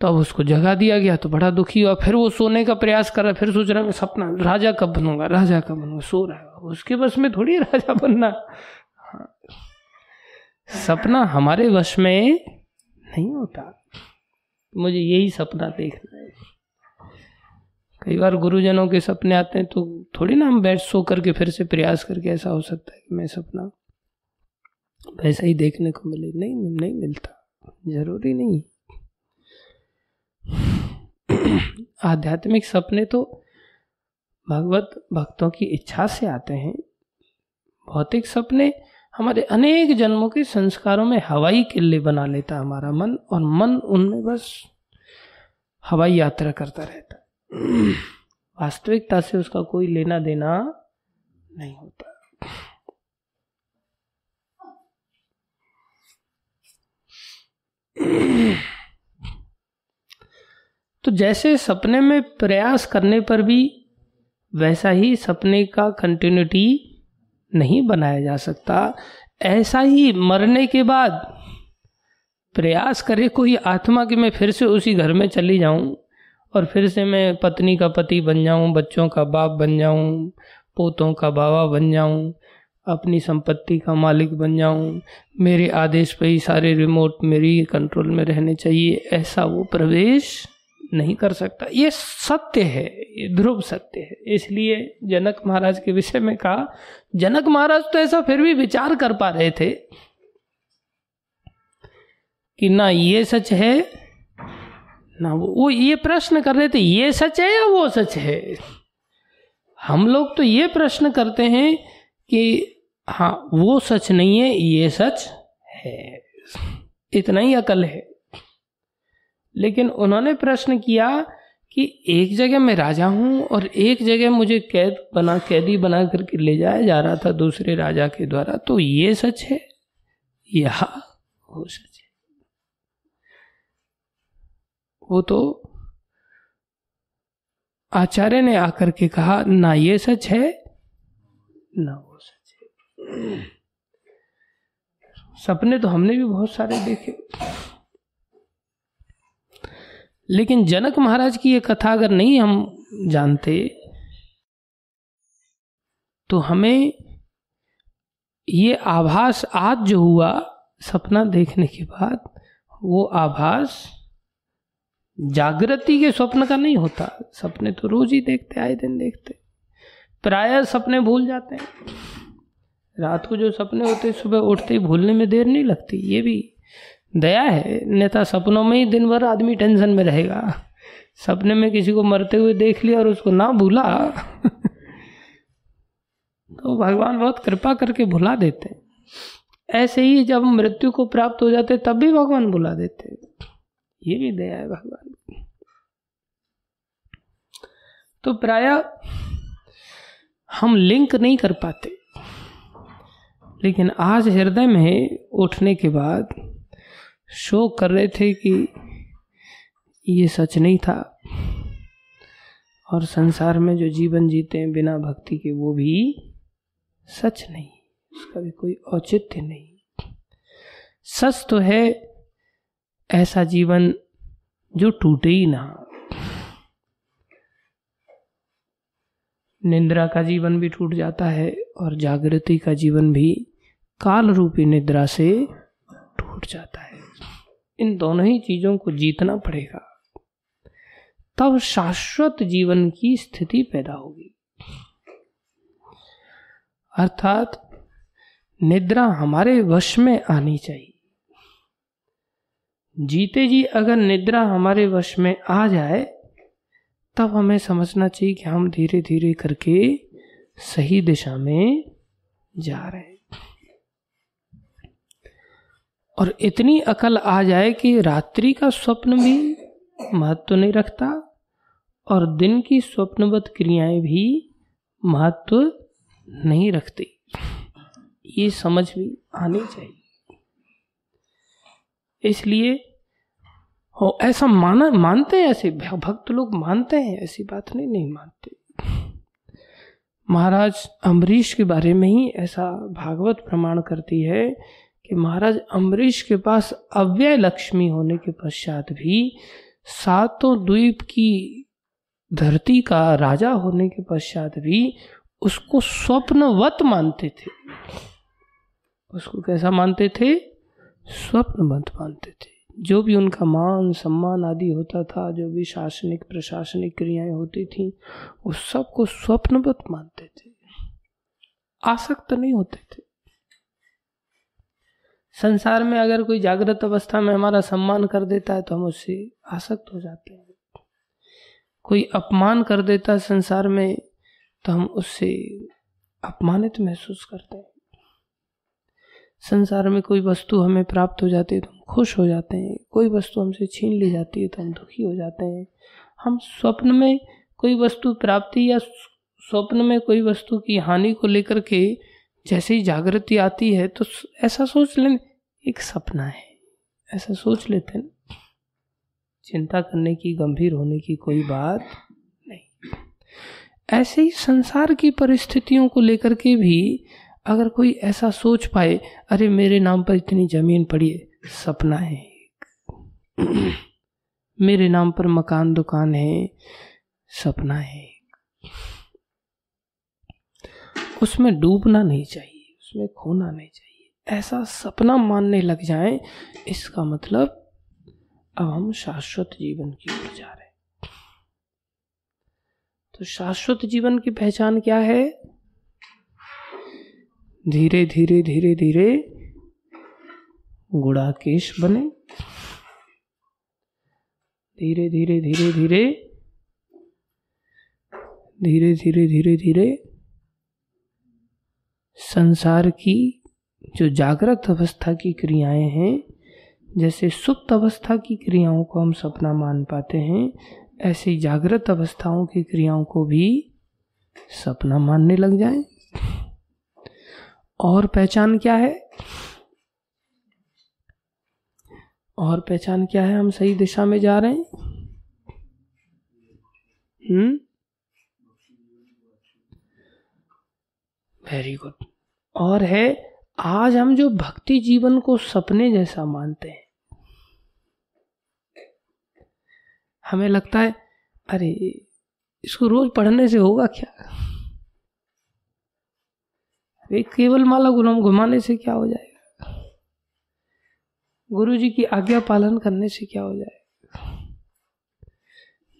तब अब उसको जगा दिया गया तो बड़ा दुखी हुआ। फिर वो सोने का प्रयास कर रहा फिर सोच रहा है सपना, राजा कब बनूँगा, राजा कब बनूँगा? सो रहा है। उसके बस में थोड़ी राजा बनना। हाँ। सपना हमारे वश में नहीं होता। मुझे यही सपना देखना है। कई बार गुरुजनों के सपने आते हैं तो थोड़ी ना हम बैठ सो करके फिर से प्रयास करके ऐसा हो सकता है कि मैं सपना वैसा ही देखने को मिले। नहीं नहीं मिलता। ज़रूरी नहीं आध्यात्मिक सपने तो भगवत भक्तों की इच्छा से आते हैं। भौतिक सपने हमारे अनेक जन्मों के संस्कारों में हवाई किले बना लेता हमारा मन, और मन उनमें बस हवाई यात्रा करता रहता वास्तविकता से उसका कोई लेना देना नहीं होता। तो जैसे सपने में प्रयास करने पर भी वैसा ही सपने का कंटिन्यूटी नहीं बनाया जा सकता। ऐसा ही मरने के बाद प्रयास करे कोई आत्मा कि मैं फिर से उसी घर में चली जाऊँ और फिर से मैं पत्नी का पति बन जाऊँ, बच्चों का बाप बन जाऊँ, पोतों का बाबा बन जाऊँ, अपनी संपत्ति का मालिक बन जाऊँ, मेरे आदेश पर ही सारे रिमोट मेरी कंट्रोल में रहने चाहिए, ऐसा वो प्रवेश नहीं कर सकता। ये सत्य है, ये ध्रुव सत्य है। इसलिए जनक महाराज के विषय में कहा, जनक महाराज तो ऐसा फिर भी विचार कर पा रहे थे कि ना ये सच है, ना वो वो ये प्रश्न कर रहे थे, ये सच है या वो सच है? हम लोग तो ये प्रश्न करते हैं कि हाँ वो सच नहीं है, ये सच है। इतना ही अकल है। लेकिन उन्होंने प्रश्न किया कि एक जगह मैं राजा हूँ और एक जगह मुझे कैद बना, कैदी बना करके ले जाया जा रहा था दूसरे राजा के द्वारा तो ये सच है? यह वो सच है। वो तो आचार्य ने आकर के कहा, ना ये सच है, ना वो सच है। सपने तो हमने भी बहुत सारे देखे। लेकिन जनक महाराज की ये कथा अगर नहीं हम जानते तो हमें ये आभास आज जो हुआ सपना देखने के बाद, वो आभास जागृति के स्वप्न का नहीं होता। सपने तो रोज ही देखते, आए दिन देखते। प्राय सपने भूल जाते हैं। रात को जो सपने होते, सुबह उठते ही भूलने में देर नहीं लगती, ये भी दया है, नेता सपनों में ही दिन भर आदमी टेंशन में रहेगा। सपने में किसी को मरते हुए देख लिया और उसको ना भूला। तो भगवान बहुत कृपा करके भुला देते ऐसे ही जब मृत्यु को प्राप्त हो जाते, तब भी भगवान भुला देते। ये भी दया है भगवान तो प्राय हम लिंक नहीं कर पाते। लेकिन आज हृदय में उठने के बाद शोक कर रहे थे कि ये सच नहीं था। और संसार में जो जीवन जीते हैं बिना भक्ति के, वो भी सच नहीं, उसका भी कोई औचित्य नहीं। सच तो है, ऐसा जीवन जो टूटे ही ना। निद्रा का जीवन भी टूट जाता है और जागृति का जीवन भी काल रूपी निद्रा से टूट जाता है। इन दोनों ही चीज़ों को जीतना पड़ेगा। तब शाश्वत जीवन की स्थिति पैदा होगी। अर्थात निद्रा हमारे वश में आनी चाहिए। जीते जी अगर निद्रा हमारे वश में आ जाए, तब हमें समझना चाहिए कि हम धीरे धीरे करके सही दिशा में जा रहे हैं। और इतनी अकल आ जाए कि रात्रि का स्वप्न भी महत्व नहीं रखता और दिन की स्वप्नवत क्रियाएँ भी महत्व नहीं रखती। ये समझ भी आनी चाहिए। इसलिए हो, ऐसा माना, मानते हैं ऐसे भक्त लोग मानते हैं, ऐसी बात नहीं नहीं मानते। महाराज अम्बरीश के बारे में ही ऐसा भागवत प्रमाण करती है कि महाराज, अम्बरीश के पास अव्यय लक्ष्मी होने के पश्चात भी सातों द्वीप की धरती का राजा होने के पश्चात भी उसको स्वप्नवत मानते थे। उसको कैसा मानते थे? स्वप्नवत मानते थे। जो भी उनका मान, सम्मान आदि होता था, जो भी शासनिक, प्रशासनिक क्रियाएँ होती थी, वो सबको स्वप्नवत मानते थे। आसक्त नहीं होते थे। संसार में अगर कोई जागृत अवस्था में हमारा सम्मान कर देता है तो हम उससे आसक्त हो जाते हैं। कोई अपमान कर देता है संसार में तो हम उससे अपमानित महसूस करते हैं। संसार में कोई वस्तु हमें प्राप्त हो जाती है तो हम खुश हो जाते हैं। कोई वस्तु हमसे छीन ली जाती है तो हम दुखी हो जाते हैं। हम स्वप्न में कोई वस्तु प्राप्ति या स्वप्न में कोई वस्तु की हानि को लेकर के जैसे ही जागृति आती है तो ऐसा सोच लें, एक सपना है। ऐसा सोच लेते हैं। चिंता करने की, गंभीर होने की कोई बात नहीं। ऐसे ही संसार की परिस्थितियों को लेकर के भी अगर कोई ऐसा सोच पाए, अरे मेरे नाम पर इतनी ज़मीन पड़ी है, सपना है मेरे नाम पर मकान दुकान है, सपना है उसमें डूबना नहीं चाहिए, उसमें खोना नहीं चाहिए। ऐसा सपना मानने लग जाए, इसका मतलब अब हम शाश्वत जीवन की ओर जा रहे हैं। तो शाश्वत जीवन की पहचान क्या है? धीरे धीरे धीरे धीरे गुड़ाकेश बने। धीरे धीरे धीरे धीरे धीरे धीरे धीरे धीरे संसार की जो जागृत अवस्था की क्रियाएँ हैं, जैसे सुप्त अवस्था की क्रियाओं को हम सपना मान पाते हैं, ऐसे जागृत अवस्थाओं की क्रियाओं को भी सपना मानने लग जाए। और पहचान क्या है? और पहचान क्या है हम सही दिशा में जा रहे हैं? हम्म? वेरी गुड और है, आज हम जो भक्ति जीवन को सपने जैसा मानते हैं। हमें लगता है, अरे, इसको रोज पढ़ने से होगा क्या? अरे, केवल माला गुलाम घुमाने से क्या हो जाएगा? गुरु जी की आज्ञा पालन करने से क्या हो जाएगा?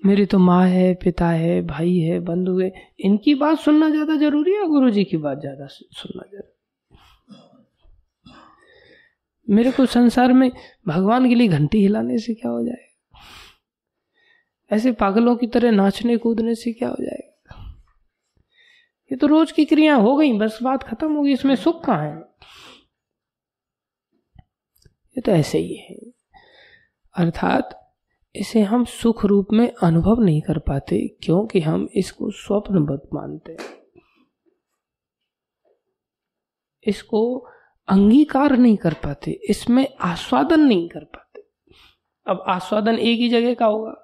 मेरी तो माँ है, पिता है, भाई है, बंधु है। इनकी बात सुनना ज़्यादा ज़रूरी है गुरु जी की बात ज़्यादा सुनना ज़रूरी मेरे को संसार में भगवान के लिए घंटी हिलाने से क्या हो जाएगा? ऐसे पागलों की तरह नाचने, कूदने से क्या हो जाएगा? ये तो रोज की क्रिया हो गई, बस बात खत्म होगी इसमें सुख कहाँ है? ये तो ऐसे ही है। अर्थात इसे हम सुख रूप में अनुभव नहीं कर पाते, क्योंकि हम इसको स्वप्नबद्ध मानते हैं। इसको अंगीकार नहीं कर पाते, इसमें आस्वादन नहीं कर पाते। अब आस्वादन एक ही जगह का होगा।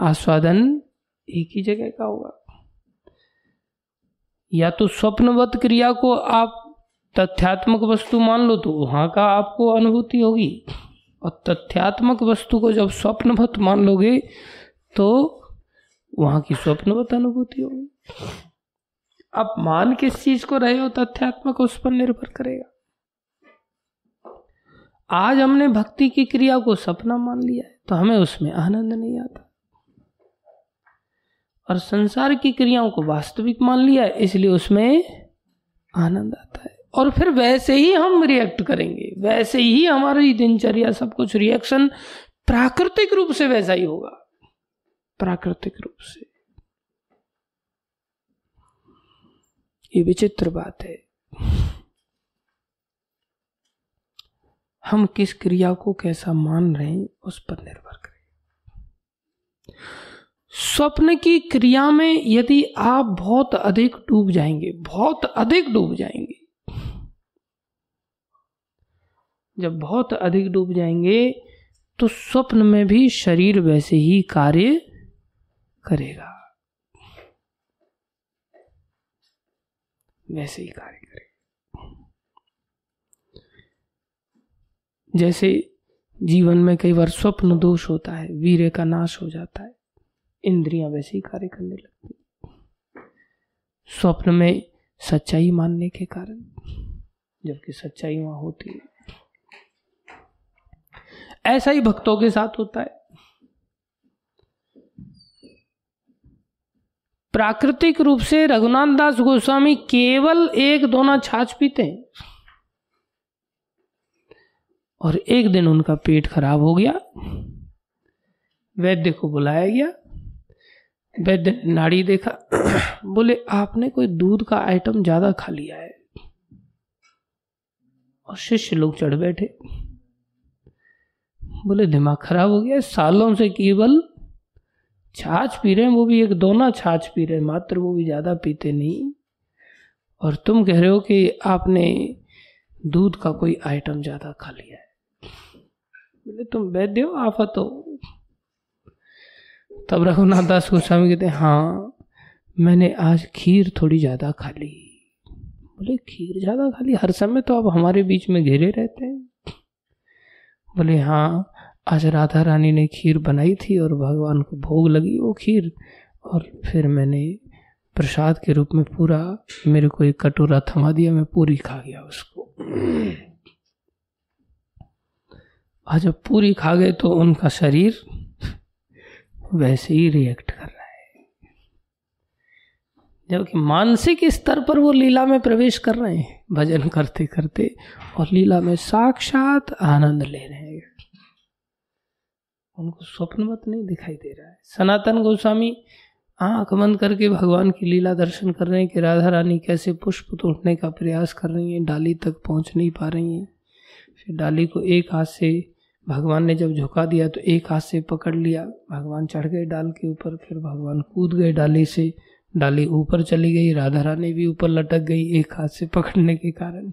आस्वादन एक ही जगह का होगा। या तो स्वप्नवत क्रिया को आप तथ्यात्मक वस्तु मान लो तो वहाँ का आपको अनुभूति होगी। और तथ्यात्मक वस्तु को जब स्वप्नवत मान लोगे तो वहाँ की स्वप्नवत अनुभूति होगी। आप मान किस चीज़ को रहे हो तथ्यात्मक उस पर निर्भर करेगा। आज हमने भक्ति की क्रिया को सपना मान लिया है तो हमें उसमें आनंद नहीं आता। और संसार की क्रियाओं को वास्तविक मान लिया है, इसलिए उसमें आनंद आता है। और फिर वैसे ही हम रिएक्ट करेंगे। वैसे ही हमारी दिनचर्या सब कुछ रिएक्शन प्राकृतिक रूप से वैसा ही होगा। प्राकृतिक रूप से। ये विचित्र बात है। हम किस क्रिया को कैसा मान रहे हैं, उस पर निर्भर करें। स्वप्न की क्रिया में यदि आप बहुत अधिक डूब जाएँगे, बहुत अधिक डूब जाएँगे जब बहुत अधिक डूब जाएँगे तो स्वप्न में भी शरीर वैसे ही कार्य करेगा। वैसे ही कार्य करेगा। जैसे जीवन में कई बार स्वप्न दोष होता है, वीर्य का नाश हो जाता है, इंद्रियाँ वैसे ही कार्य करने लगती स्वप्न में सच्चाई मानने के कारण, जबकि सच्चाई वहाँ होती है ऐसा ही भक्तों के साथ होता है। प्राकृतिक रूप से रघुनाथ दास गोस्वामी केवल एक दोना छाछ पीते हैं। और एक दिन उनका पेट खराब हो गया। वैद्य को बुलाया गया। वैद्य ने नाड़ी देखा। बोले, आपने कोई दूध का आइटम ज़्यादा खा लिया है? और शिष्य लोग चढ़ बैठे। बोले, दिमाग खराब हो गया, सालों से केवल छाछ पी रहे हैं, वो भी एक दोना छाछ पी रहे हैं, मात्र वो भी ज़्यादा पीते नहीं। और तुम कह रहे हो कि आपने दूध का कोई आइटम ज़्यादा खा लिया है। बोले, तुम वैद्य हो आफत हो तब रघुनाथ दास गोस्वामी कहते हाँ मैंने आज खीर थोड़ी ज़्यादा खा ली। बोले, खीर ज़्यादा खा ली? हर समय तो आप हमारे बीच में घिरे रहते हैं। बोले हाँ आज राधा रानी ने खीर बनाई थी और भगवान को भोग लगी वो खीर, और फिर मैंने प्रसाद के रूप में पूरा, मेरे को एक कटोरा थमा दिया, मैं पूरी खा गया उसको। आज जब पूरी खा गए तो उनका शरीर वैसे ही रिएक्ट कर रहा है। जबकि मानसिक स्तर पर वो लीला में प्रवेश कर रहे हैं, भजन करते करते और लीला में साक्षात आनंद ले रहे हैं। उनको स्वप्नवत नहीं दिखाई दे रहा है। सनातन गोस्वामी आँख बंद करके भगवान की लीला दर्शन कर रहे हैं कि राधा रानी कैसे पुष्प तोड़ने का प्रयास कर रही हैं, डाली तक पहुँच नहीं पा रही हैं। फिर डाली को एक हाथ से भगवान ने जब झुका दिया तो एक हाथ से पकड़ लिया। भगवान चढ़ गए डाल के ऊपर, फिर भगवान कूद गए डाली से। डाली ऊपर चली गई, राधा रानी भी ऊपर लटक गई एक हाथ से पकड़ने के कारण।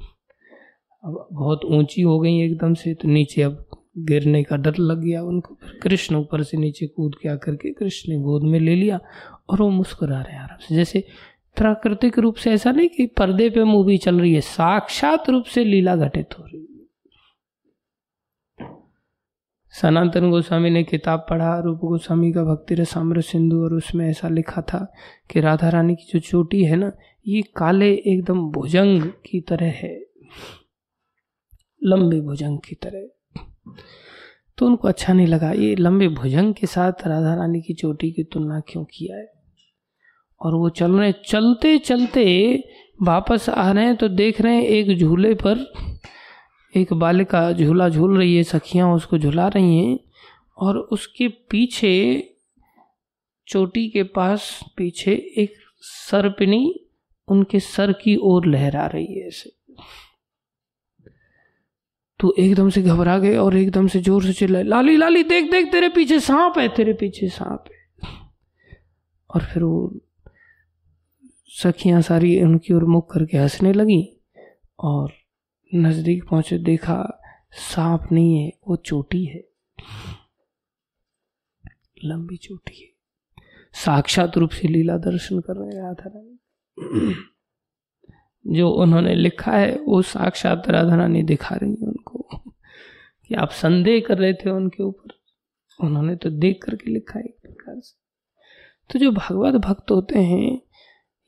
अब बहुत ऊँची हो गई एकदम से तो नीचे अब गिरने का डर लग गया उनको। फिर कृष्ण ऊपर से नीचे कूद के आकर के कृष्ण ने गोद में ले लिया और वो मुस्कुरा रहे आराम से। जैसे प्राकृतिक रूप से ऐसा नहीं कि पर्दे पे मूवी चल रही है, साक्षात रूप से लीला घटित हो रही है। सनातन गोस्वामी ने किताब पढ़ा, रूप गोस्वामी का भक्ति रसाम्र सिंधु और उसमें ऐसा लिखा था कि राधा रानी की जो चोटी है ना, ये काले एकदम भुजंग की तरह है। लंबे भुजंग की तरह। तो उनको अच्छा नहीं लगा। ये लंबे भुजंग के साथ राधा रानी की चोटी की तुलना क्यों किया है और वो चल रहे चलते चलते वापस आ रहे हैं तो देख रहे हैं एक झूले पर एक बालिका झूला झूल रही है, सखियाँ उसको झुला रही हैं और उसके पीछे चोटी के पास पीछे एक सर्पिनी उनके सर की ओर लहरा रही है ऐसे। तो एकदम से घबरा गए और एकदम से ज़ोर से चिल्लाए लाली लाली, देख देख, तेरे पीछे सांप है, तेरे पीछे सांप है। और फिर वो सखियाँ सारी उनकी ओर मुख करके हंसने लगी और नज़दीक पहुँचे, देखा सांप नहीं है, वो चोटी है। लंबी चोटी है। साक्षात रूप से लीला दर्शन कर रहे राधा रानी। जो उन्होंने लिखा है, वो साक्षात राधा रानी दिखा रही है उनको। कि आप संदेह कर रहे थे उनके ऊपर। उन्होंने तो देख करके लिखा है एक प्रकार से। तो जो भगवत भक्त होते हैं,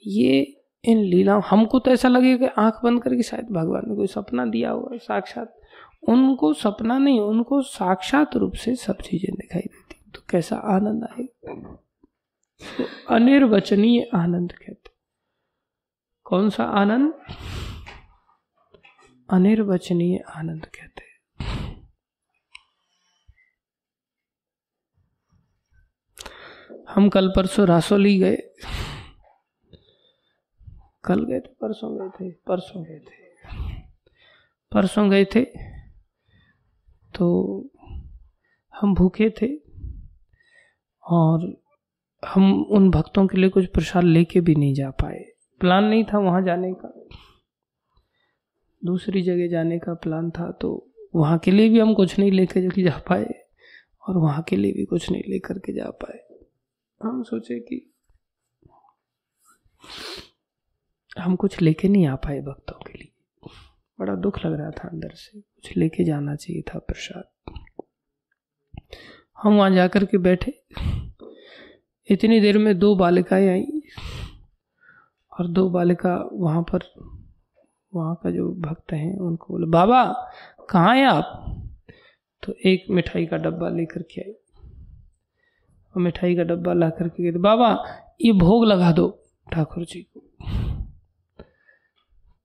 ये इन लीला हमको तो ऐसा लगे कि आँख बंद करके शायद भगवान ने कोई सपना दिया हुआ साक्षात। उनको सपना नहीं, उनको साक्षात रूप से सब चीज़ें दिखाई देती तो कैसा आनंद आएगा? तो अनिर्वचनीय आनंद कहते कौन सा आनंद? अनिर्वचनीय आनंद कहते हम कल परसों रासोली गए। कल गए थे परसों गए थे, परसों गए थे। परसों गए थे तो हम भूखे थे और हम उन भक्तों के लिए कुछ प्रसाद लेके भी नहीं जा पाए। प्लान नहीं था वहाँ जाने का। दूसरी जगह जाने का प्लान था तो वहाँ के लिए भी हम कुछ नहीं लेकर जा पाए और वहाँ के लिए भी कुछ नहीं लेकर के जा पाए। हम सोचे कि हम कुछ लेके नहीं आ पाए भक्तों के लिए। बड़ा दुख लग रहा था अंदर से, कुछ लेके जाना चाहिए था प्रसाद। हम वहाँ जाकर के बैठे। इतनी देर में दो बालिकाएँ आई। और दो बालिका वहाँ पर, वहाँ का जो भक्त हैं, उनको बोले, बाबा, कहाँ हैं आप? तो एक मिठाई का डब्बा लेकर के आई। और मिठाई का डब्बा ला करके गए बाबा, ये भोग लगा दो ठाकुर जी को।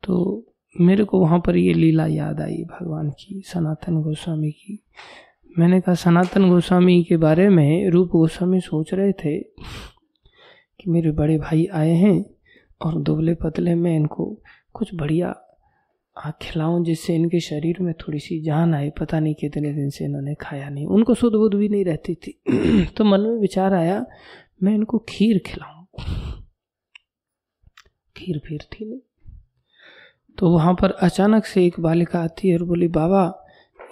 तो मेरे को वहाँ पर ये लीला याद आई भगवान की, सनातन गोस्वामी की। मैंने कहा, सनातन गोस्वामी के बारे में रूप गोस्वामी सोच रहे थे कि मेरे बड़े भाई आए हैं और दुबले पतले में इनको कुछ बढ़िया खिलाऊं जिससे इनके शरीर में थोड़ी सी जान आए। पता नहीं कितने दिन से इन्होंने खाया नहीं। उनको सुध बुध भी नहीं रहती थी। तो मन में विचार आया, मैं इनको खीर खिलाऊं। खीर फिर थी नहीं। तो वहाँ पर अचानक से एक बालिका आती है और बोली, बाबा,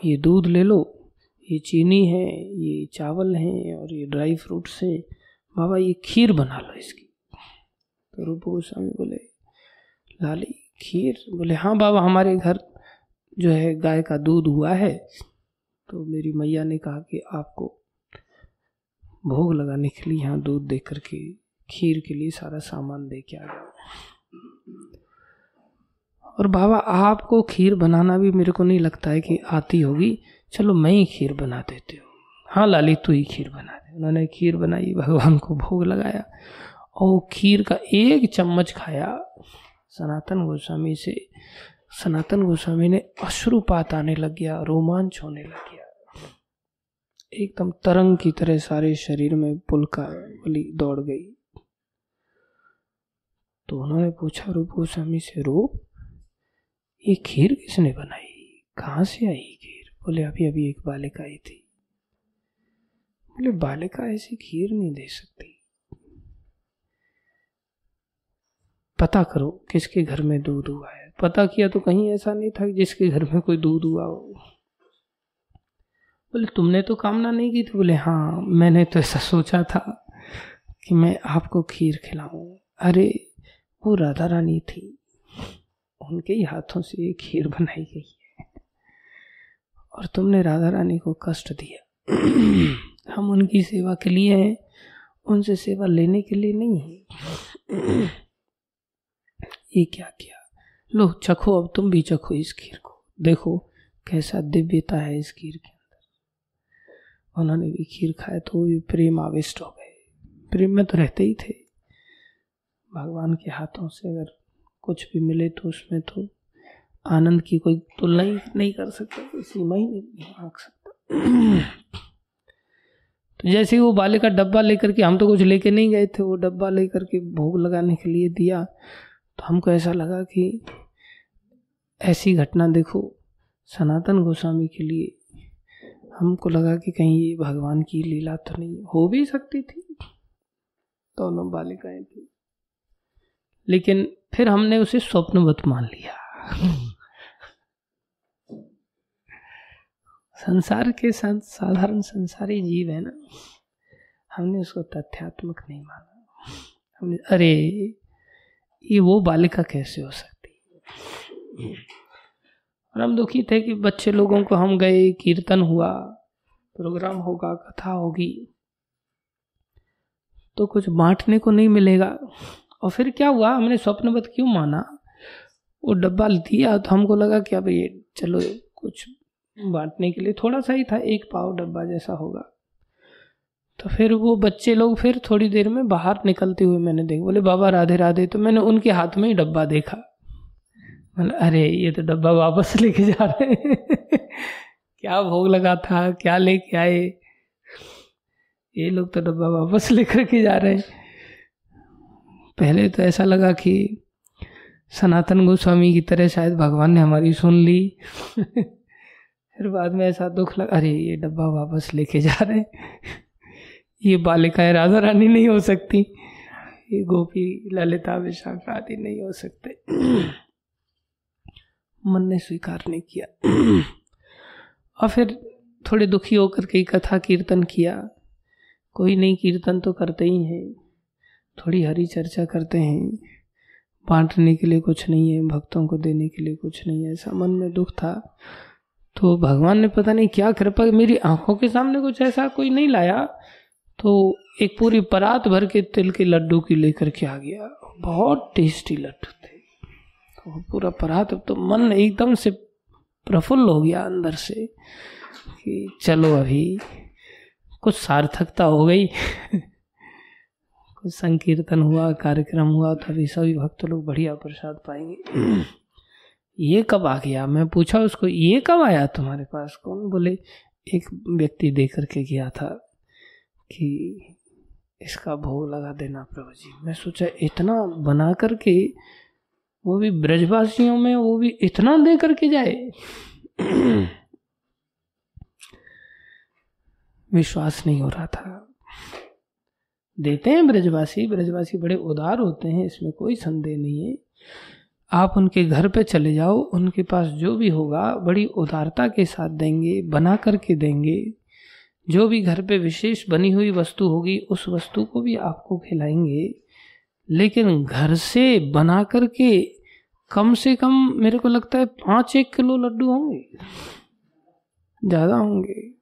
ये दूध ले लो। ये चीनी है, ये चावल है और ये ड्राई फ्रूट्स है। बाबा, ये खीर बना लो इसकी। तो रूप गोस्वामी बोले, लाली, खीर? बोले हाँ बाबा, हमारे घर जो है गाय का दूध हुआ है तो मेरी मैया ने कहा कि आपको भोग लगाने के लिए यहाँ दूध दे करके, खीर के लिए सारा सामान दे के आ गया। और बाबा, आपको खीर बनाना भी मेरे को नहीं लगता है कि आती होगी। चलो, मैं ही खीर बना देती हूँ। हाँ लाली, तू ही खीर बना दे। उन्होंने खीर बनाई, भगवान को भोग लगाया। और खीर का एक चम्मच खाया। सनातन गोस्वामी से, सनातन गोस्वामी ने अश्रुपात आने लग गया, रोमांच होने लग गया। एकदम तरंग की तरह सारे शरीर में पुलका बली दौड़ गई। तो उन्होंने पूछा, रूप गोस्वामी से, रूप? ये खीर किसने बनाई? कहाँ से आई खीर? बोले, अभी अभी एक बालिका आई थी। बोले, बालिका ऐसी खीर नहीं दे सकती। पता करो किसके घर में दूध हुआ है। पता किया तो कहीं ऐसा नहीं था जिसके घर में कोई दूध हुआ हो। बोले, तुमने तो कामना नहीं की थी? बोले हाँ मैंने तो ऐसा सोचा था कि मैं आपको खीर खिलाऊं। अरे, वो राधा रानी थी। उनके ही हाथों से ये खीर बनाई गई है। और तुमने राधा रानी को कष्ट दिया। हम उनकी सेवा के लिए हैं, उनसे सेवा लेने के लिए नहीं है। ये क्या किया? लो, चखो, अब तुम भी चखो इस खीर को। देखो, कैसा दिव्यता है इस खीर के अंदर। उन्होंने भी खीर खाया तो भी प्रेम आविष्ट हो गए। प्रेम में तो रहते ही थे। भगवान के हाथों से अगर कुछ भी मिले तो उसमें तो आनंद की कोई तुलना ही नहीं कर सकता, कोई सीमा ही नहीं आंक सकता। तो जैसे वो बाले का डब्बा लेकर के, हम तो कुछ लेके नहीं गए थे, वो डब्बा लेकर के भोग लगाने के लिए दिया। तो हमको ऐसा लगा कि ऐसी घटना देखो सनातन गोस्वामी के लिए। हमको लगा कि कहीं ये भगवान की लीला तो नहीं, हो भी सकती थी। दोनों बालिकाएँ थी। लेकिन फिर हमने उसे स्वप्नवत मान लिया। संसार के साथ साधारण संसारी जीव है ना, हमने उसको तथ्यात्मक नहीं माना। हमने, अरे ये वो बालिका कैसे हो सकती और हम दुखी थे कि बच्चे लोगों को हम गए, कीर्तन हुआ, प्रोग्राम होगा, कथा होगी। तो कुछ बांटने को नहीं मिलेगा। और फिर क्या हुआ? हमने स्वप्नवत क्यों माना? वो डब्बा दिया तो हमको लगा कि अब ये चलो कुछ बांटने के लिए थोड़ा सा ही था, एक पाव डब्बा जैसा होगा। तो फिर वो बच्चे लोग फिर थोड़ी देर में बाहर निकलते हुए मैंने देखा, बोले, बाबा, राधे राधे। तो मैंने उनके हाथ में ही डब्बा देखा। बोले अरे, ये तो डब्बा वापस लेके जा रहे हैं। क्या भोग लगा था, क्या लेके आए? ये लोग तो डब्बा वापस लेकर के जा रहे हैं। पहले तो ऐसा लगा कि सनातन गोस्वामी की तरह शायद भगवान ने हमारी सुन ली। फिर बाद में ऐसा दुख लगा, अरे, ये डब्बा वापस लेके जा रहे हैं। ये बालिकाएँ राधा रानी नहीं हो सकती, ये गोपी ललिता विशाखा आदि नहीं हो सकते। मन ने स्वीकार नहीं किया। और फिर थोड़े दुखी होकर कई कथा कीर्तन किया। कोई नहीं, कीर्तन तो करते ही हैं। थोड़ी हरी चर्चा करते हैं। बांटने के लिए कुछ नहीं है, भक्तों को देने के लिए कुछ नहीं है। ऐसा मन में दुख था। तो भगवान ने पता नहीं क्या कृपा, मेरी आँखों के सामने कुछ ऐसा कोई नहीं लाया। तो एक पूरी परात भर के तिल के लड्डू की लेकर के आ गया। बहुत टेस्टी लड्डू थे। तो पूरा परात तो मन एकदम से प्रफुल्ल हो गया अंदर से कि चलो अभी, कुछ सार्थकता हो गई। कुछ संकीर्तन हुआ, कार्यक्रम हुआ तो अभी सभी भक्त लोग बढ़िया प्रसाद पाएँगे। ये कब आ गया? मैं पूछा उसको, ये कब आया तुम्हारे पास? कौन बोले? एक व्यक्ति दे करके गया था। कि इसका भोग लगा देना प्रभु जी। मैं सोचा, इतना बना करके वो भी ब्रजवासियों में वो भी इतना दे करके जाए। विश्वास नहीं हो रहा था। देते हैं ब्रजवासी ब्रजवासी बड़े उदार होते हैं, इसमें कोई संदेह नहीं है। आप उनके घर पे चले जाओ, उनके पास जो भी होगा, बड़ी उदारता के साथ देंगे, बना करके देंगे। जो भी घर पे विशेष बनी हुई वस्तु होगी, उस वस्तु को भी आपको खिलाएँगे। लेकिन घर से बना करके कम से कम मेरे को लगता है पाँच एक किलो लड्डू होंगे। ज़्यादा होंगे।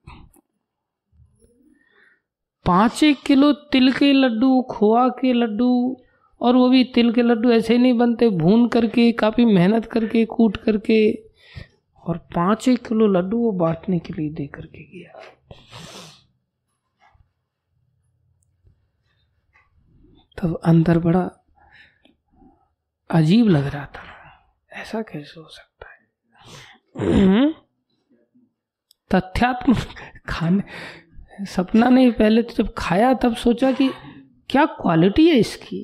पाँच एक किलो तिल के लड्डू, खोआ के लड्डू, और वो भी तिल के लड्डू ऐसे नहीं बनते, भून करके, काफ़ी मेहनत करके, कूट करके। और पाँच एक किलो लड्डू वो बांटने के लिए दे करके गया। तब अंदर बड़ा अजीब लग रहा था। ऐसा कैसे हो सकता है? हम्म? तथ्यात्म खाने सपना नहीं पहले तो जब खाया तब सोचा कि क्या क्वालिटी है इसकी।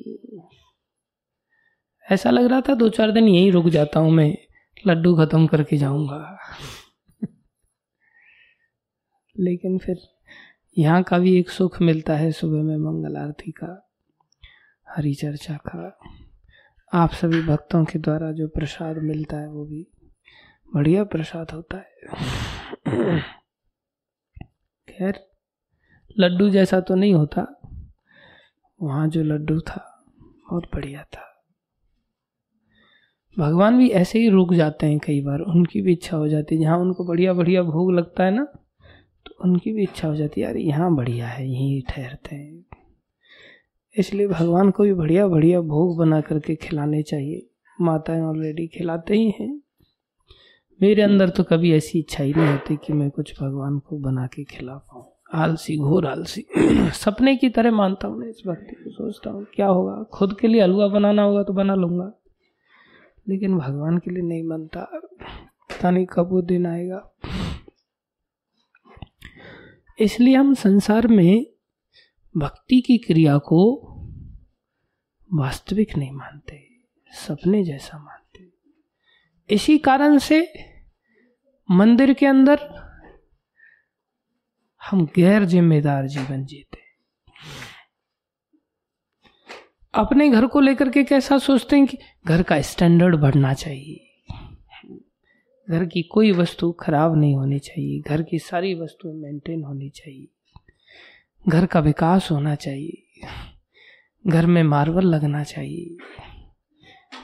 ऐसा लग रहा था दो चार दिन यहीं रुक जाता हूँ मैं। लड्डू खत्म करके जाऊँगा। लेकिन फिर यहाँ का भी एक सुख मिलता है सुबह में मंगल आरती का, हरी चर्चा का। आप सभी भक्तों के द्वारा जो प्रसाद मिलता है वो भी बढ़िया प्रसाद होता है। खैर, लड्डू जैसा तो नहीं होता, वहाँ जो लड्डू था, बहुत बढ़िया था। भगवान भी ऐसे ही रुक जाते हैं कई बार, उनकी भी इच्छा हो जाती है। जहाँ उनको बढ़िया बढ़िया भोग लगता है ना तो उनकी भी इच्छा हो जाती है, यार, यहाँ बढ़िया है, यहीं ठहरते हैं। इसलिए भगवान को भी बढ़िया बढ़िया भोग बना करके खिलाने चाहिए। माताएँ ऑलरेडी खिलाते ही हैं। मेरे अंदर तो कभी ऐसी इच्छा ही नहीं होती कि मैं कुछ भगवान को बना के खिला पाऊँ। आलसी घोर, आलसी। सपने की तरह मानता हूँ मैं इस भक्ति को, सोचता हूँ, क्या होगा? खुद के लिए हलवा बनाना होगा तो बना लूँगा। लेकिन भगवान के लिए नहीं बनता पता नहीं कब वो दिन आएगा। इसलिए हम संसार में भक्ति की क्रिया को वास्तविक नहीं मानते, सपने जैसा मानते। इसी कारण से मंदिर के अंदर हम गैर जिम्मेदार जीवन जीते। अपने घर को लेकर के कैसा सोचते हैं कि घर का स्टैंडर्ड बढ़ना चाहिए। घर की कोई वस्तु खराब नहीं होनी चाहिए। घर की सारी वस्तुएँ मेंटेन होनी चाहिए। घर का विकास होना चाहिए। घर में मार्बल लगना चाहिए।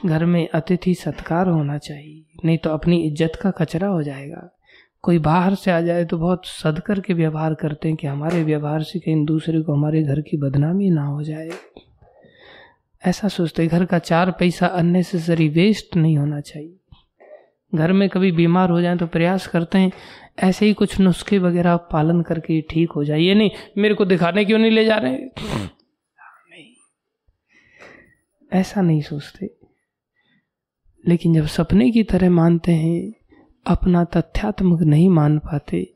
घर में अतिथि सत्कार होना चाहिए। नहीं तो अपनी इज़्ज़त का कचरा हो जाएगा। कोई बाहर से आ जाए तो बहुत सद कर के व्यवहार करते हैं कि हमारे व्यवहार से कहीं दूसरे को हमारे घर की बदनामी ना हो जाए। ऐसा सोचते, घर का चार पैसा अननेसेसरी वेस्ट नहीं होना चाहिए। घर में कभी बीमार हो जाए तो प्रयास करते हैं, ऐसे ही कुछ नुस्खे वगैरह पालन करके ठीक हो जाए। ये नहीं, मेरे को दिखाने क्यों नहीं ले जा रहे नहीं। ऐसा नहीं सोचते। लेकिन जब सपने की तरह मानते हैं, अपना तथ्यात्मक नहीं मान पाते,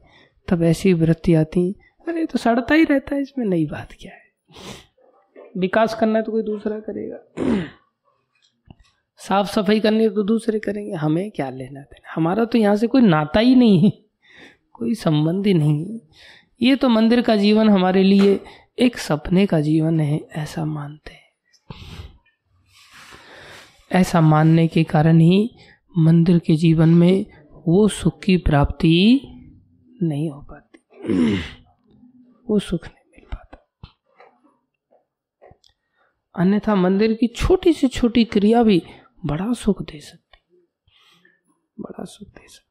तब ऐसी वृत्ति आती, अरे तो सड़ता ही रहता है, इसमें नई बात क्या है? विकास करना है तो कोई दूसरा करेगा। साफ़ सफ़ाई करनी है तो दूसरे करेंगे। हमें क्या लेना देना? हमारा तो यहाँ से कोई नाता ही नहीं है, कोई संबंध ही नहीं है। ये तो मंदिर का जीवन हमारे लिए एक सपने का जीवन है, ऐसा मानते हैं। ऐसा मानने के कारण ही मंदिर के जीवन में वो सुख की प्राप्ति नहीं हो पाती। वो सुख नहीं मिल पाता अन्यथा मंदिर की छोटी से छोटी क्रिया भी बड़ा सुख दे सकती बड़ा सुख दे सकती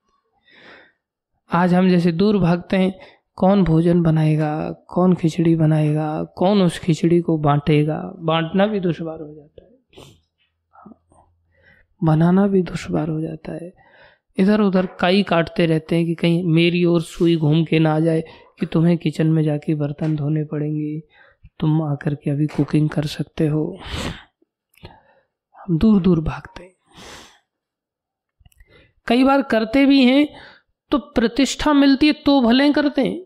आज हम जैसे दूर भागते हैं, कौन भोजन बनाएगा, कौन खिचड़ी बनाएगा, कौन उस खिचड़ी को बांटेगा? बांटना भी दुश्वार हो जाता है। बनाना भी दुश्वार हो जाता है। इधर उधर कई काटते रहते हैं कि कहीं मेरी ओर सुई घूम के ना आ जाए, कि तुम्हें किचन में जाके बर्तन धोने पड़ेंगे। तुम आकर के अभी कुकिंग कर सकते हो। हम दूर दूर भागते हैं। कई बार करते भी हैं तो प्रतिष्ठा मिलती है तो भले करते हैं।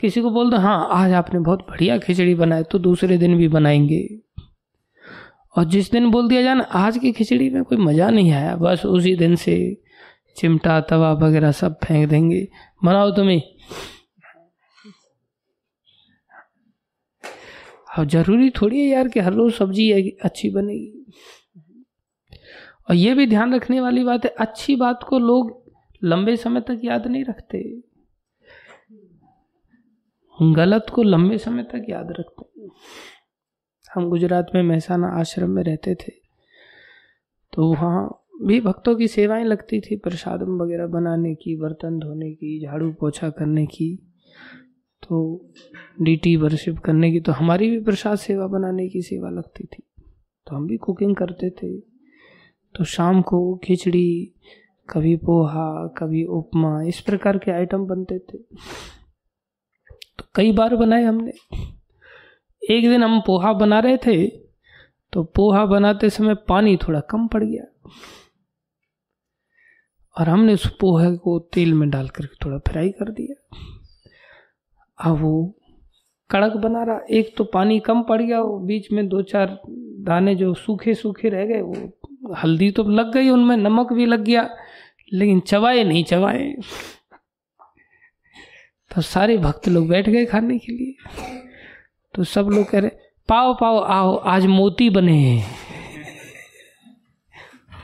किसी को बोल दो हाँ आज आपने बहुत बढ़िया खिचड़ी बनाई तो दूसरे दिन भी बनाएँगे। और जिस दिन बोल दिया जाए आज की खिचड़ी में कोई मज़ा नहीं आया, बस उसी दिन से चिमटा, तवा वगैरह सब फेंक देंगे। बनाओ तुम्हें। अब ज़रूरी थोड़ी है यार कि हर रोज सब्ज़ी अच्छी बनेगी और ये भी ध्यान रखने वाली बात है, अच्छी बात को लोग लंबे समय तक याद नहीं रखते। गलत को लंबे समय तक याद रखते। हम गुजरात में महसाना आश्रम में रहते थे तो वहाँ भी भक्तों की सेवाएँ लगती थी प्रसाद वगैरह बनाने की, बर्तन धोने की, झाड़ू पोछा करने की। तो डीटी वर्शिप करने की तो हमारी भी प्रसाद सेवा बनाने की सेवा लगती थी। तो हम भी कुकिंग करते थे। तो शाम को खिचड़ी, कभी पोहा, कभी उपमा, इस प्रकार के आइटम बनते थे। तो कई बार बनाए हमने। एक दिन हम पोहा बना रहे थे तो पोहा बनाते समय पानी थोड़ा कम पड़ गया। और हमने उस पोहे को तेल में डाल करके थोड़ा फ्राई कर दिया। अब वो कड़क बना रहा। एक तो पानी कम पड़ गया, वो बीच में दो चार दाने जो सूखे सूखे रह गए, वो हल्दी तो लग गई, उनमें नमक भी लग गया, लेकिन चबाए नहीं, चबाए। तो सारे भक्त लोग बैठ गए खाने के लिए। तो सब लोग कह रहे, पाओ पाओ, आओ, आज मोती बने हैं।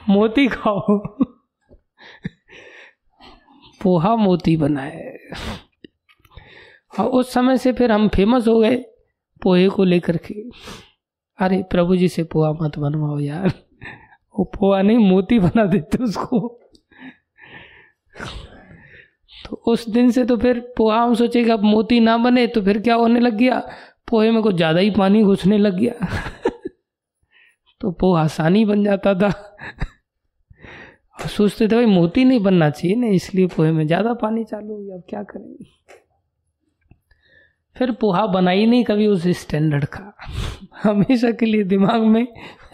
मोती खाओ। पोहा मोती बना है और उस समय से फिर हम फ़ेमस हो गए, पोहे को लेकर के। अरे, प्रभु जी से पोहा मत बनवाओ यार। वो पोहा नहीं, मोती बना देते उसको। तो उस दिन से तो फिर पोहा, हम सोचे कि अब मोती ना बने तो फिर क्या होने लग गया? पोहे में कुछ ज़्यादा ही पानी घुसने लग गया। तो पोहा आसानी बन जाता था। और सोचते थे, भाई मोती नहीं बनना चाहिए ना, इसलिए पोहे में ज़्यादा पानी चालू हो गया, अब क्या करेंगे फिर पोहा बना ही नहीं कभी उस स्टैंडर्ड का। हमेशा के लिए दिमाग में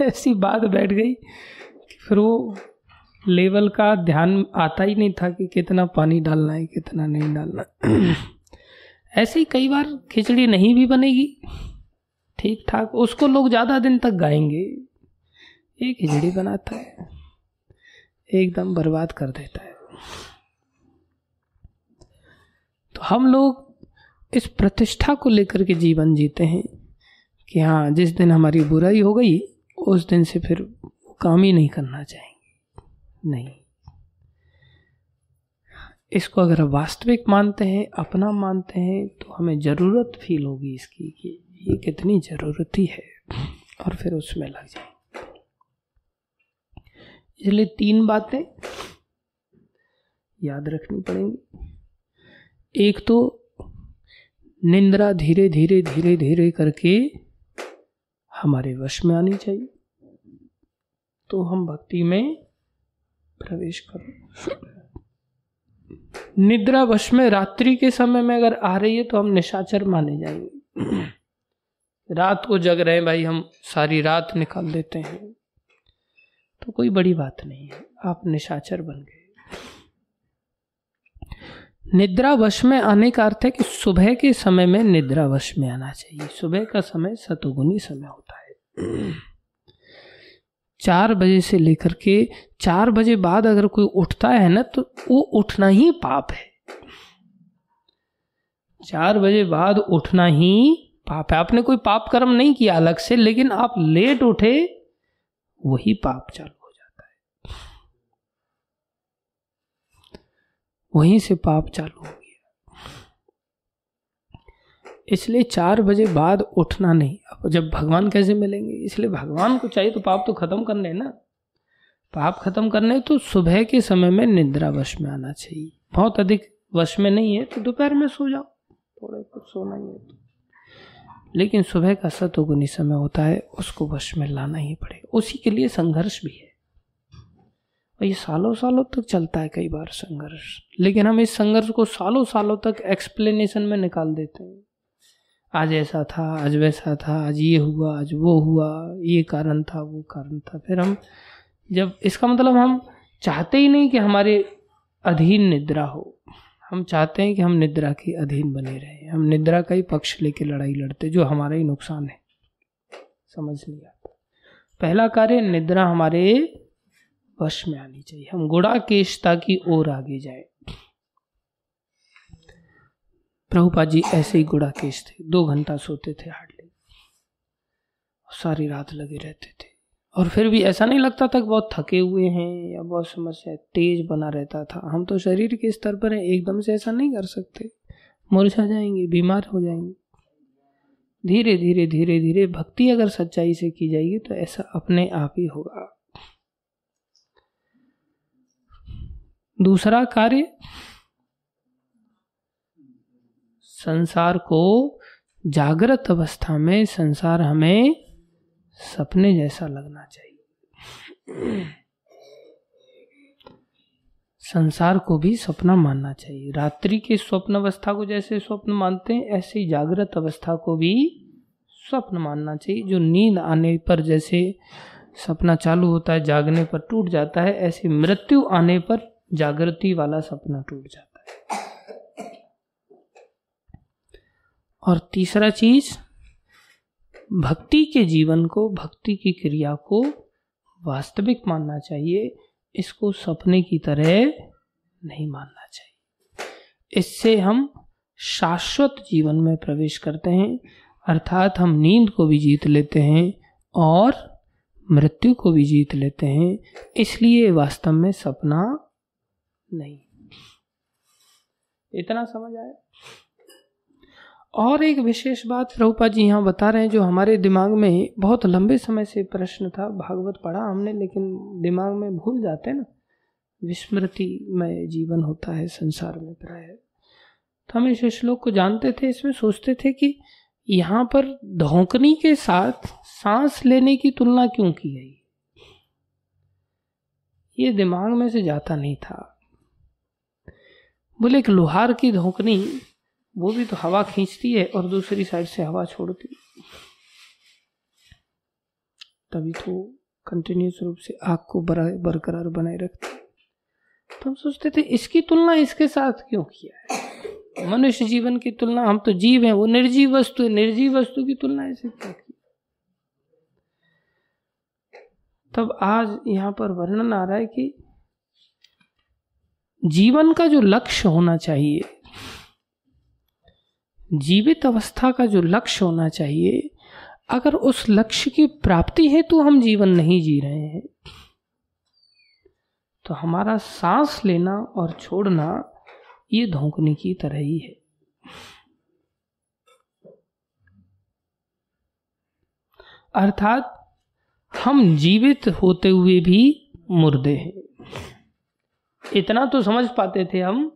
ऐसी बात बैठ गई कि फिर वो लेवल का ध्यान आता ही नहीं था कि कितना पानी डालना है, कितना नहीं डालना ऐसे ही कई बार खिचड़ी नहीं भी बनेगी ठीक ठाक उसको लोग ज़्यादा दिन तक गाएँगे। ये खिचड़ी बनाता है, एकदम बर्बाद कर देता है। तो हम लोग इस प्रतिष्ठा को लेकर के जीवन जीते हैं कि हाँ जिस दिन हमारी बुराई हो गई, उस दिन से फिर काम ही नहीं करना चाहेंगे। नहीं। इसको अगर वास्तविक मानते हैं, अपना मानते हैं तो हमें ज़रूरत फील होगी इसकी कि ये कितनी ज़रूरत ही है और फिर उसमें लग जाए। इसलिए तीन बातें याद रखनी पड़ेंगी। एक तो निंद्रा धीरे धीरे धीरे धीरे करके हमारे वश में आनी चाहिए। तो हम भक्ति में प्रवेश करो। निद्रा वश में रात्रि के समय में अगर आ रही है तो हम निशाचर माने जाएँगे। रात को जग रहे हैं भाई, हम सारी रात निकाल देते हैं। तो कोई बड़ी बात नहीं है, आप निशाचर बन गए। निद्रा वश में आने का अर्थ है कि सुबह के समय में निद्रा वश में आना चाहिए। सुबह का समय सतुगुनी समय होता है। चार बजे से लेकर के चार बजे बाद अगर कोई उठता है ना तो वो उठना ही पाप है। चार बजे बाद उठना ही पाप है। आपने कोई पाप कर्म नहीं किया अलग से, लेकिन आप लेट उठे, वही पाप चालू हो जाता है वहीं से पाप चालू हो गया। इसलिए चार बजे बाद उठना नहीं। अब जब भगवान कैसे मिलेंगे? इसलिए भगवान को चाहिए तो पाप तो खत्म करने ना। पाप खत्म करने तो सुबह के समय में निद्रा वश में आना चाहिए। बहुत अधिक वश में नहीं है तो दोपहर में सो जाओ। थोड़े कुछ सोना ही है तो। लेकिन सुबह का सतोगुनी समय होता है, उसको वश में लाना ही पड़ेगा। उसी के लिए संघर्ष भी है। और ये सालों सालों तक चलता है कई बार संघर्ष। लेकिन हम इस संघर्ष को सालों सालों तक एक्सप्लेनेशन में निकाल देते हैं। आज ऐसा था, आज वैसा था, आज ये हुआ, आज वो हुआ, ये कारण था, वो कारण था। फिर हम जब, इसका मतलब हम चाहते ही नहीं कि हमारे अधीन निद्रा हो। हम चाहते हैं कि हम निद्रा के अधीन बने रहे। हम निद्रा का ही पक्ष लेके लड़ाई लड़ते, जो हमारा ही नुकसान है। समझ आता। पहला कार्य निद्रा हमारे वश में आनी चाहिए। हम गुड़ा केशता की ओर आगे जाए। प्रभुपा जी, ऐसे ही गुड़ा केश थे। दो घंटा सोते थे हार्डली सारी रात लगे रहते थे। और फिर भी ऐसा नहीं लगता था कि बहुत थके हुए हैं या बहुत समस्या तेज बना रहता था। हम तो शरीर के स्तर पर हैं, एकदम से ऐसा नहीं कर सकते। मुरझा जाएँगे, बीमार हो जाएँगे। धीरे धीरे धीरे धीरे, भक्ति अगर सच्चाई से की जाएगी तो ऐसा अपने आप ही होगा। दूसरा कार्य संसार को जागृत अवस्था में संसार हमें सपने जैसा लगना चाहिए। संसार को भी सपना मानना चाहिए। रात्रि के स्वप्न अवस्था को जैसे स्वप्न मानते हैं, ऐसे ही जागृत अवस्था को भी स्वप्न मानना चाहिए। जो नींद आने पर जैसे सपना चालू होता है, जागने पर टूट जाता है, ऐसे मृत्यु आने पर जागृति वाला सपना टूट जाता है। और तीसरा चीज़, भक्ति के जीवन को, भक्ति की क्रिया को वास्तविक मानना चाहिए। इसको सपने की तरह नहीं मानना चाहिए। इससे हम शाश्वत जीवन में प्रवेश करते हैं, अर्थात हम नींद को भी जीत लेते हैं और मृत्यु को भी जीत लेते हैं। इसलिए वास्तव में सपना नहीं। इतना समझ आया? और एक विशेष बात प्रभुपा जी यहाँ बता रहे हैं, जो हमारे दिमाग में बहुत लंबे समय से प्रश्न था, भागवत पढ़ा हमने, लेकिन दिमाग में भूल जाते हैं ना विस्मृति में जीवन होता है संसार में प्राय। तो हम इस श्लोक को जानते थे, इसमें सोचते थे कि यहाँ पर धोकनी के साथ सांस लेने की तुलना क्यों की गई? ये दिमाग में से जाता नहीं था। बोले, एक लोहार की धोकनी वो भी तो हवा खींचती है और दूसरी साइड से हवा छोड़ती तभी तो कंटिन्यूस रूप से आग को बरकरार बनाए रखती तो हम सोचते थे, इसकी तुलना इसके साथ क्यों किया है? मनुष्य जीवन की तुलना, हम तो जीव हैं, वो निर्जीव वस्तु है, निर्जीव वस्तु की तुलना ऐसे क्यों की तब आज यहाँ पर वर्णन आ रहा है कि जीवन का जो लक्ष्य होना चाहिए, जीवित अवस्था का जो लक्ष्य होना चाहिए, अगर उस लक्ष्य की प्राप्ति है तो हम जीवन नहीं जी रहे हैं तो हमारा सांस लेना और छोड़ना ये धोखने की तरह ही है। अर्थात हम जीवित होते हुए भी मुर्दे हैं। इतना तो समझ पाते थे हम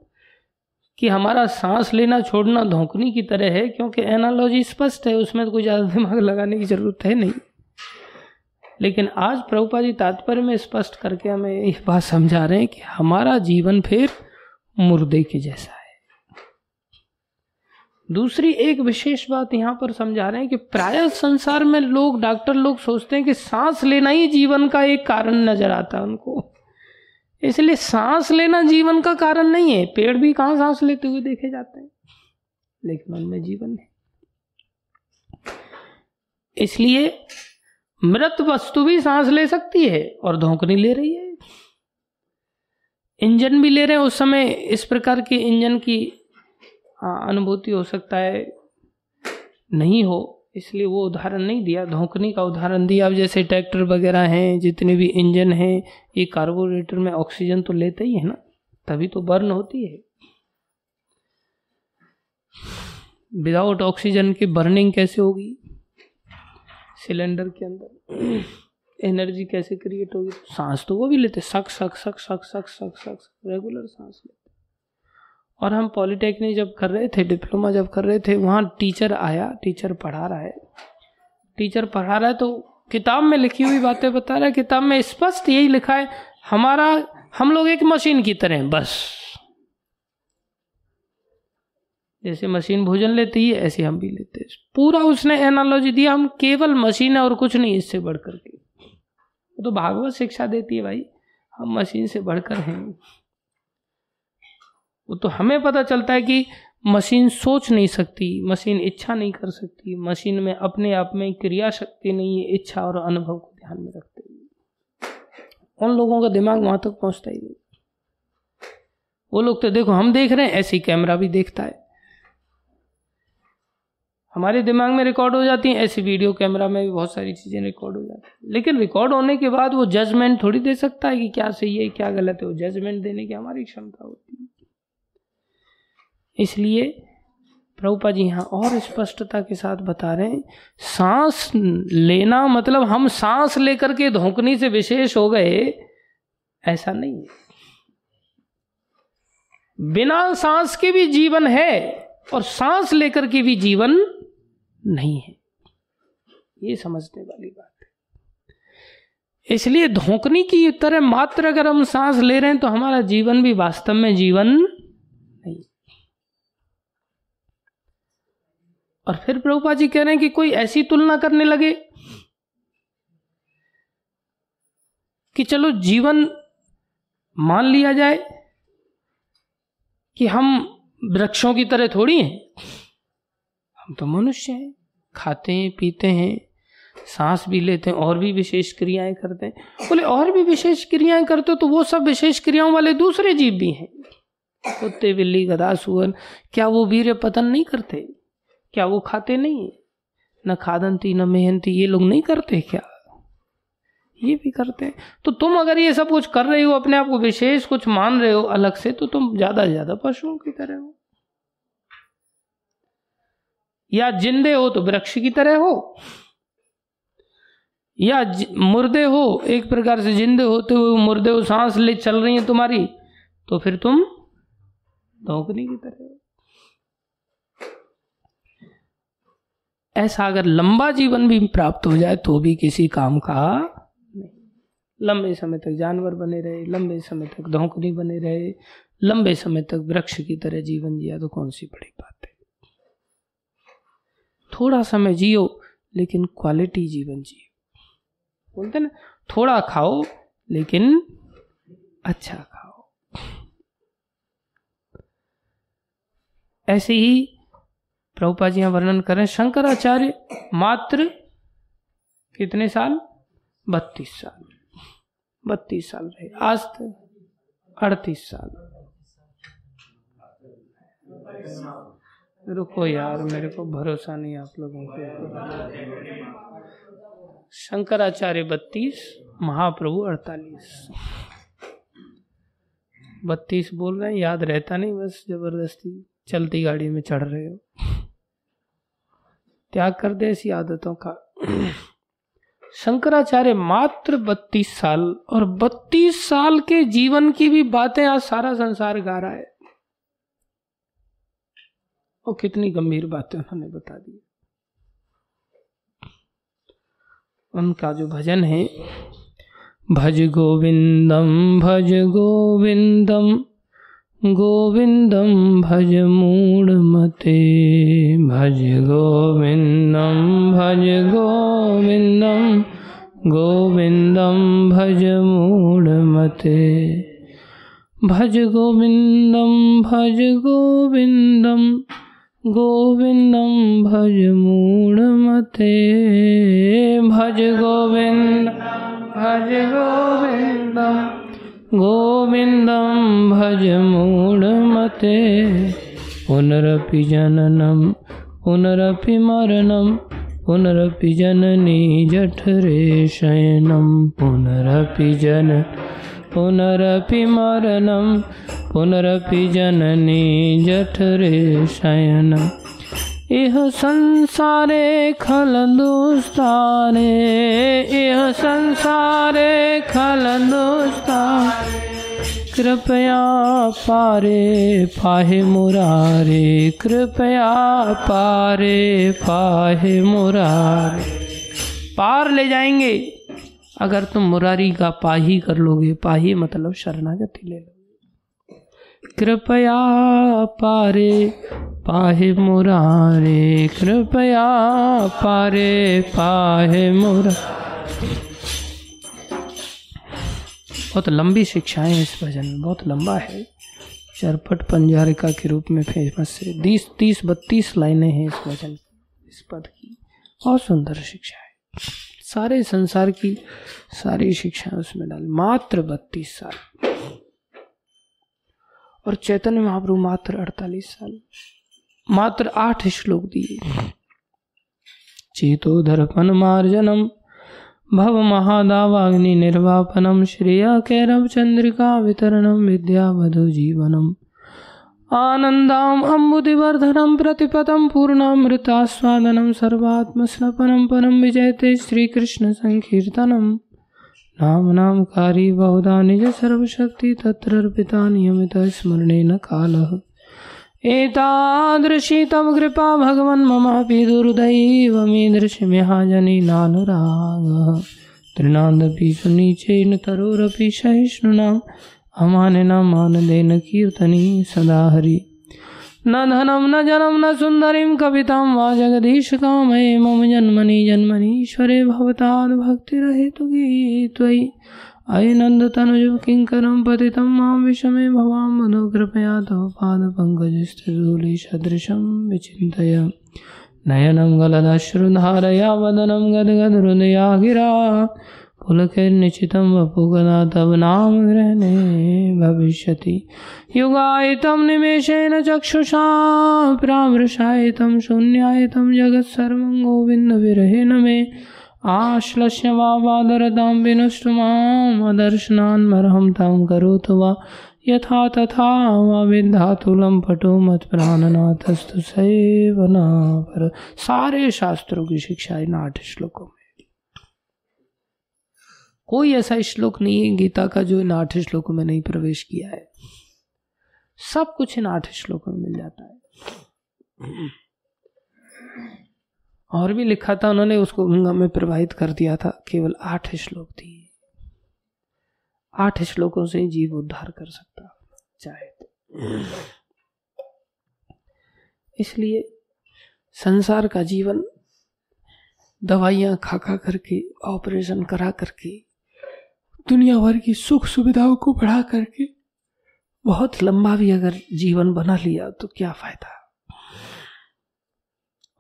कि हमारा सांस लेना छोड़ना धोकनी की तरह है, क्योंकि एनालॉजी स्पष्ट है, उसमें तो कोई ज़्यादा दिमाग लगाने की ज़रूरत है नहीं। लेकिन आज प्रभुपा जी तात्पर्य में स्पष्ट करके हमें ये बात समझा रहे हैं कि हमारा जीवन फिर मुर्दे के जैसा है। दूसरी एक विशेष बात यहाँ पर समझा रहे हैं कि प्राय संसार में लोग, डॉक्टर लोग सोचते हैं कि सांस लेना ही जीवन का एक कारण नज़र आता है उनको। इसलिए सांस लेना जीवन का कारण नहीं है। पेड़ भी कहाँ सांस लेते हुए देखे जाते हैं? लेकिन उनमें जीवन है। इसलिए मृत वस्तु भी सांस ले सकती है और धोखनी ले रही है। इंजन भी ले रहे हैं। उस समय इस प्रकार के इंजन की अनुभूति हो सकता है। नहीं हो। इसलिए वो उदाहरण नहीं दिया धोकनी का उदाहरण दिया। अब जैसे ट्रैक्टर वगैरह हैं, जितने भी इंजन हैं, ये कार्बोरेटर में ऑक्सीजन तो लेते ही है ना, तभी तो बर्न होती है। विदाउट ऑक्सीजन की बर्निंग कैसे होगी? सिलेंडर के अंदर एनर्जी कैसे क्रिएट होगी? सांस तो वो भी लेते, सक सक सक सक सक सक सक रेगुलर सांस लेते। और हम पॉलिटेक्निक जब कर रहे थे, डिप्लोमा जब कर रहे थे, वहाँ टीचर आया, टीचर पढ़ा रहा है। टीचर पढ़ा रहा है तो किताब में लिखी हुई बातें बता रहा है, किताब में स्पष्ट यही लिखा है, हमारा, हम लोग एक मशीन की तरह बस। जैसे मशीन भोजन लेती है, ऐसे हम भी लेते हैं। पूरा उसने एनालॉजी दिया, हम केवल मशीन है और कुछ नहीं, इससे बढ़कर के। तो भागवत शिक्षा देती है भाई, हम मशीन से बढ़कर हैं। वो तो हमें पता चलता है कि मशीन सोच नहीं सकती, मशीन इच्छा नहीं कर सकती, मशीन में अपने आप में क्रिया शक्ति नहीं है, इच्छा और अनुभव को ध्यान में रखते हुए। उन लोगों का दिमाग वहाँ तक पहुँचता ही नहीं। वो लोग तो देखो, हम देख रहे हैं, ऐसी कैमरा भी देखता है। हमारे दिमाग में रिकॉर्ड हो जाती हैं, ऐसी वीडियो कैमरा में भी बहुत सारी चीज़ें रिकॉर्ड हो जाती हैं। लेकिन रिकॉर्ड होने के बाद वो जजमेंट थोड़ी दे सकता है कि क्या सही है, क्या गलत है। वो जजमेंट देने की हमारी क्षमता होती है। इसलिए प्रभुपा जी यहाँ और स्पष्टता के साथ बता रहे हैं, सांस लेना मतलब हम सांस लेकर के धोकनी से विशेष हो गए, ऐसा नहीं है। बिना सांस के भी जीवन है और सांस लेकर के भी जीवन नहीं है। ये समझने वाली बात है। इसलिए धोकनी की तरह मात्र अगर हम सांस ले रहे हैं तो हमारा जीवन भी वास्तव में जीवन और फिर प्रभुपा जी कह रहे हैं कि कोई ऐसी तुलना करने लगे कि चलो जीवन मान लिया जाए कि हम वृक्षों की तरह थोड़ी हैं। हम तो मनुष्य हैं, खाते हैं, पीते हैं, सांस भी लेते हैं, और भी विशेष क्रियाएँ करते हैं। बोले, और भी विशेष क्रियाएँ करते हो तो वो सब विशेष क्रियाओं वाले दूसरे जीव भी हैं। कुत्ते, बिल्ली गदा सुअर, क्या वो वीर पतन नहीं करते? क्या वो खाते नहीं है? न खादंती, न मेहनती, ये लोग नहीं करते क्या? ये भी करते हैं। तो तुम अगर ये सब कुछ कर रहे हो, अपने आप को विशेष कुछ मान रहे हो अलग से तो तुम ज़्यादा से ज़्यादा पशुओं की तरह हो। या जिंदे हो तो वृक्ष की तरह हो। या मुर्दे हो, एक प्रकार से जिंदे होते हुए मुर्दे हो, सांस ले, चल रही है तुम्हारी तो फिर तुम धोकनी की तरह हो। ऐसा अगर लंबा जीवन भी प्राप्त हो जाए तो भी किसी काम का नहीं। लंबे समय तक जानवर बने रहे, लंबे समय तक धोकनी बने रहे, लंबे समय तक वृक्ष की तरह जीवन जिया तो कौन सी बड़ी बात है? थोड़ा समय जियो, लेकिन क्वालिटी जीवन जियो। बोलते ना, थोड़ा खाओ, लेकिन अच्छा खाओ। ऐसे ही प्रभुपा जी यहाँ वर्णन करें शंकराचार्य मात्र कितने साल? बत्तीस साल। बत्तीस साल रहे। आज तक अड़तीस साल। रुको यार, मेरे को भरोसा नहीं आप लोगों को शंकराचार्य बत्तीस, महाप्रभु अड़तालीस। बत्तीस बोल रहे हैं, याद रहता नहीं, बस ज़बरदस्ती चलती गाड़ी में चढ़ रहे हो। त्याग कर दे ऐसी आदतों का। शंकराचार्य, मात्र बत्तीस साल और बत्तीस साल के जीवन की भी बातें आज सारा संसार गा रहा है। और कितनी गंभीर बातें उन्होंने बता दी। उनका जो भजन है, भज गोविंदम भज गोविंदम गोविंदम भज मूढ़मते। भज गोविंदम भज गोविंदम गोविंदम भज मूढ़मते। भज गोविंदम भज गोविंदम गोविंदम भज मूढ़मते। भज गोविंद भज गोविंदम गोविंदम भज मूढ़मते पुनरपि जननम पुनरपि मरणम पुनरपि जननी जठरे शयनम पुनरपि जन पुनरपि मरणं पुनरपि जननी जठरे शयनम् इह संसारे खलन्दुस्ताने इह संसारे खलन्दुस्ताने कृपया पारे, पाहे मुरारे, कृपया पारे, पाहे मुरारे। पार ले जाएँगे। अगर तुम मुरारी का पाही कर लोगे, पाही मतलब शरणागति ले लोगे। कृपया पारे, पाहे मुरारे, कृपया पारे, पाहे मुरा, बहुत लंबी शिक्षाएँ इस भजन में, बहुत लंबा है। चरपट पंजारिका के रूप में फ़ेमस है। तीस तीस, बत्तीस लाइनें हैं इस भजन इस पद की। बहुत सुंदर शिक्षा है। सारे संसार की सारी शिक्षाएँ उसमें डाली। मात्र बत्तीस साल। और चैतन्य महाप्रभु मात्र अड़तालीस साल। मात्र आठ श्लोक दिए। चेतो दर्पण मार्जनम, भव महादावाग्नि निर्वापनम, श्रेया कैरव चंद्रिका वितरणम विद्या वधु जीवनम। आनन्दाम् अम्बुदिवर्धनं प्रतिपदं पूर्णामृतास्वादनं सर्वात्मस्नपनं परं विजयते श्रीकृष्णसङ्कीर्तनं नाम नामकारी बहुधा निज सर्वशक्ति तत्र अर्पिता तत्रार्पिता नियमितस्मरणेन कालः। एतादृशी तव कृपा भगवन् ममापि दुर्दैवमीदृशमिहाजनि नानुरागः। तृणादपि सुनीचेन तरोरपि सहिष्णुनाम्। अमानिना मानदेन कीर्तनी सदा हरि। न धनम न जनं न सुन्दरीं कविता वा जगदीश कामये मम जन्मनि जन्मनीश्वरे भवताद्भक्तिरहेतु त्वयि अयि नन्दतनुज किङ्करं पतितं माँ विषमे भवां मधु कृपया तव पादपङ्कजस्थूलि सदृशं विचिन्तय। नयनं गलदश्रुधारया वदनं गद्गदहृदया गिरा पुलकैर्निश्चितं वपुगदा तव नाम ग्रहणे भविष्यति। युगायितं निमेषेण चक्षुषा प्रामृशायितं शून्यायितं जगत्सर्वं गोविन्दविरहेण मे। आश्लस्य वा वादरतां विनष्टु माम् अदर्शनान्मर्हं तं करोतु वा। यथा तथा वा विद्धातुलं पटो मत्प्राणनाथस्तु सेवना पर सारे शास्त्रों की शिक्षा इन आठ श्लोकों में। कोई ऐसा श्लोक नहीं है, गीता का जो इन आठ श्लोकों में नहीं प्रवेश किया है। सब कुछ इन आठ श्लोकों में मिल जाता है। और भी लिखा था उन्होंने, उसको गंगा में प्रवाहित कर दिया था। केवल आठ श्लोक थी। आठ श्लोकों से जीव उद्धार कर सकता, चाहे तो। इसलिए संसार का जीवन, दवाइयाँ खा खा करके, ऑपरेशन करा करके दुनिया भर की सुख सुविधाओं को बढ़ा करके बहुत लंबा भी अगर जीवन बना लिया तो क्या फ़ायदा?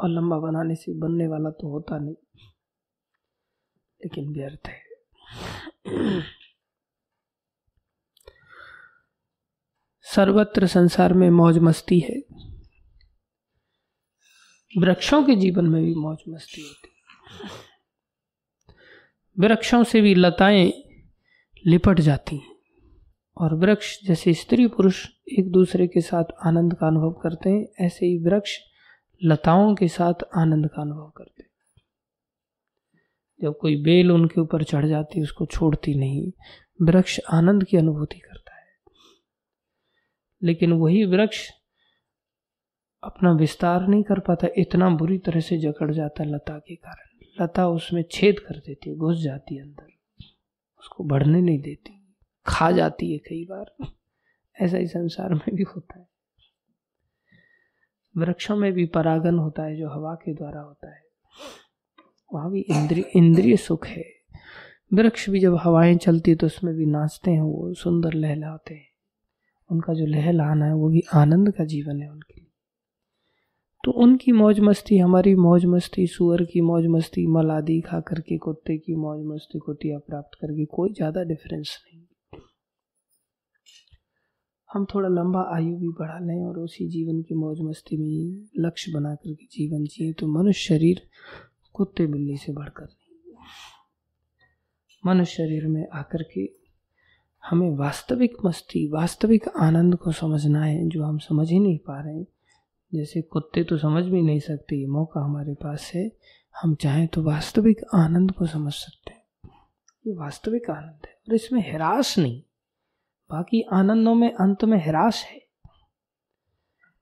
और लंबा बनाने से बनने वाला तो होता नहीं। लेकिन व्यर्थ है। सर्वत्र संसार में मौज मस्ती है। वृक्षों के जीवन में भी मौज मस्ती होती वृक्षों से भी लताएँ लिपट जाती हैं। और वृक्ष जैसे स्त्री पुरुष एक दूसरे के साथ आनंद का अनुभव करते हैं, ऐसे ही वृक्ष लताओं के साथ आनंद का अनुभव करते हैं। जब कोई बेल उनके ऊपर चढ़ जाती उसको छोड़ती नहीं। वृक्ष आनंद की अनुभूति करता है। लेकिन वही वृक्ष अपना विस्तार नहीं कर पाता, इतना बुरी तरह से जकड़ जाता लता के कारण। लता उसमें छेद कर देती है, घुस जाती है अंदर। उसको बढ़ने नहीं देती। खा जाती है कई बार। ऐसा ही संसार में भी होता है। वृक्षों में भी परागन होता है, जो हवा के द्वारा होता है। वहाँ भी इंद्रिय इंद्रिय सुख है। वृक्ष भी जब हवाएँ चलती है तो उसमें भी नाचते हैं, वो सुंदर लहलाते हैं। उनका जो लहलाना है, वो भी आनंद का जीवन है उनके लिए। तो उनकी मौज मस्ती, हमारी मौज मस्ती, सुअर की मौज मस्ती मल आदि खा करके, कुत्ते की मौज मस्ती कुतिया प्राप्त करके कोई ज़्यादा डिफरेंस नहीं। हम थोड़ा लंबा आयु भी बढ़ा लें और उसी जीवन की मौज मस्ती में लक्ष्य बना करके जीवन जिए तो मनुष्य शरीर कुत्ते बिल्ली से बढ़कर नहीं। मनुष्य शरीर में आकर के हमें वास्तविक मस्ती, वास्तविक आनंद को समझना है जो हम समझ ही नहीं पा रहे हैं। जैसे कुत्ते तो समझ भी नहीं सकते, ये मौका हमारे पास है। हम चाहें तो वास्तविक आनंद को समझ सकते हैं। ये वास्तविक आनंद है, और इसमें हिरास नहीं, बाकी आनंदों में, अंत में हिरास है।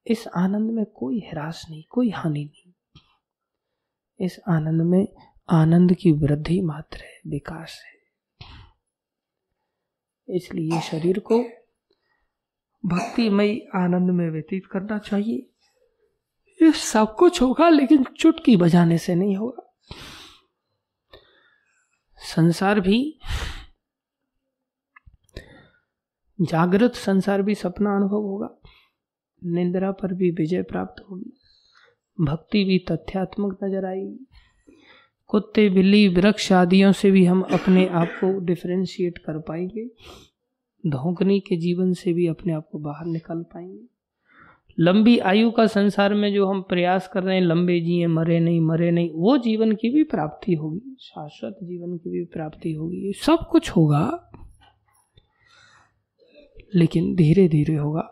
इस आनंद में कोई हिरास नहीं, कोई हानि नहीं। इस आनंद में आनंद की वृद्धि मात्र है, विकास है। इसलिए शरीर को भक्तिमय आनंद में व्यतीत करना चाहिए। ये सब कुछ होगा, लेकिन चुटकी बजाने से नहीं होगा। संसार भी, जागृत संसार भी सपना अनुभव होगा। निंद्रा पर भी विजय प्राप्त होगी। भक्ति भी तथ्यात्मक नज़र आएगी। कुत्ते, बिल्ली, वृक्ष आदियों से भी हम अपने आप को डिफ्रेंशिएट कर पाएँगे। धोकनी के जीवन से भी अपने आप को बाहर निकाल पाएँगे। लंबी आयु का संसार में जो हम प्रयास कर रहे हैं, लंबे जिए, मरे नहीं मरे नहीं, वो जीवन की भी प्राप्ति होगी, शाश्वत जीवन की भी प्राप्ति होगी सब कुछ होगा, लेकिन धीरे धीरे होगा,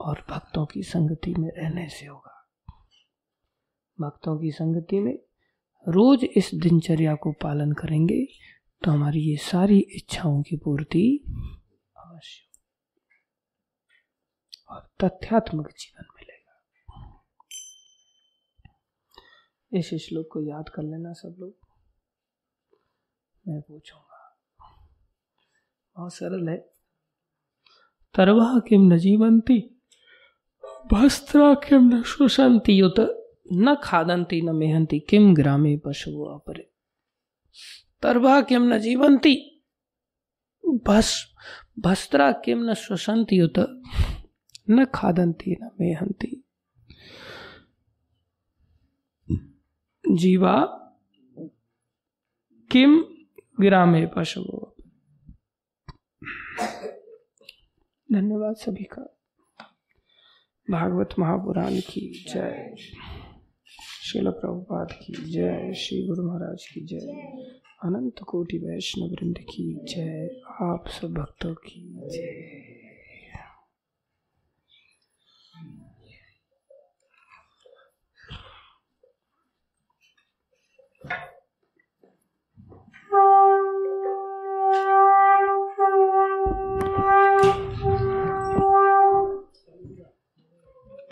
और भक्तों की संगति में रहने से होगा। भक्तों की संगति में रोज इस दिनचर्या को पालन करेंगे तो हमारी ये सारी इच्छाओं की पूर्ति और तथ्यात्मक जीवन मिलेगा। इस श्लोक को याद कर लेना सब लोग। मैं पूछूँगा। बहुत सरल है। तरवा किम न जीवंती भस्त्रा किम न शुशंती, युत न खादंती न मेहंती किम ग्रामे पशु अपरे। तरवा किम न जीवंती भस भस्त्रा किम न श्वसंती युत न खादंती न मेहंती जीवा किम ग्रामे पशु धन्यवाद सभी का। भागवत महापुराण की जय। शिल प्रभुपाद की जय। श्री गुरु महाराज की जय। अनंत कोटि वैष्णव वृंद की जय। आप सब भक्तों की जय।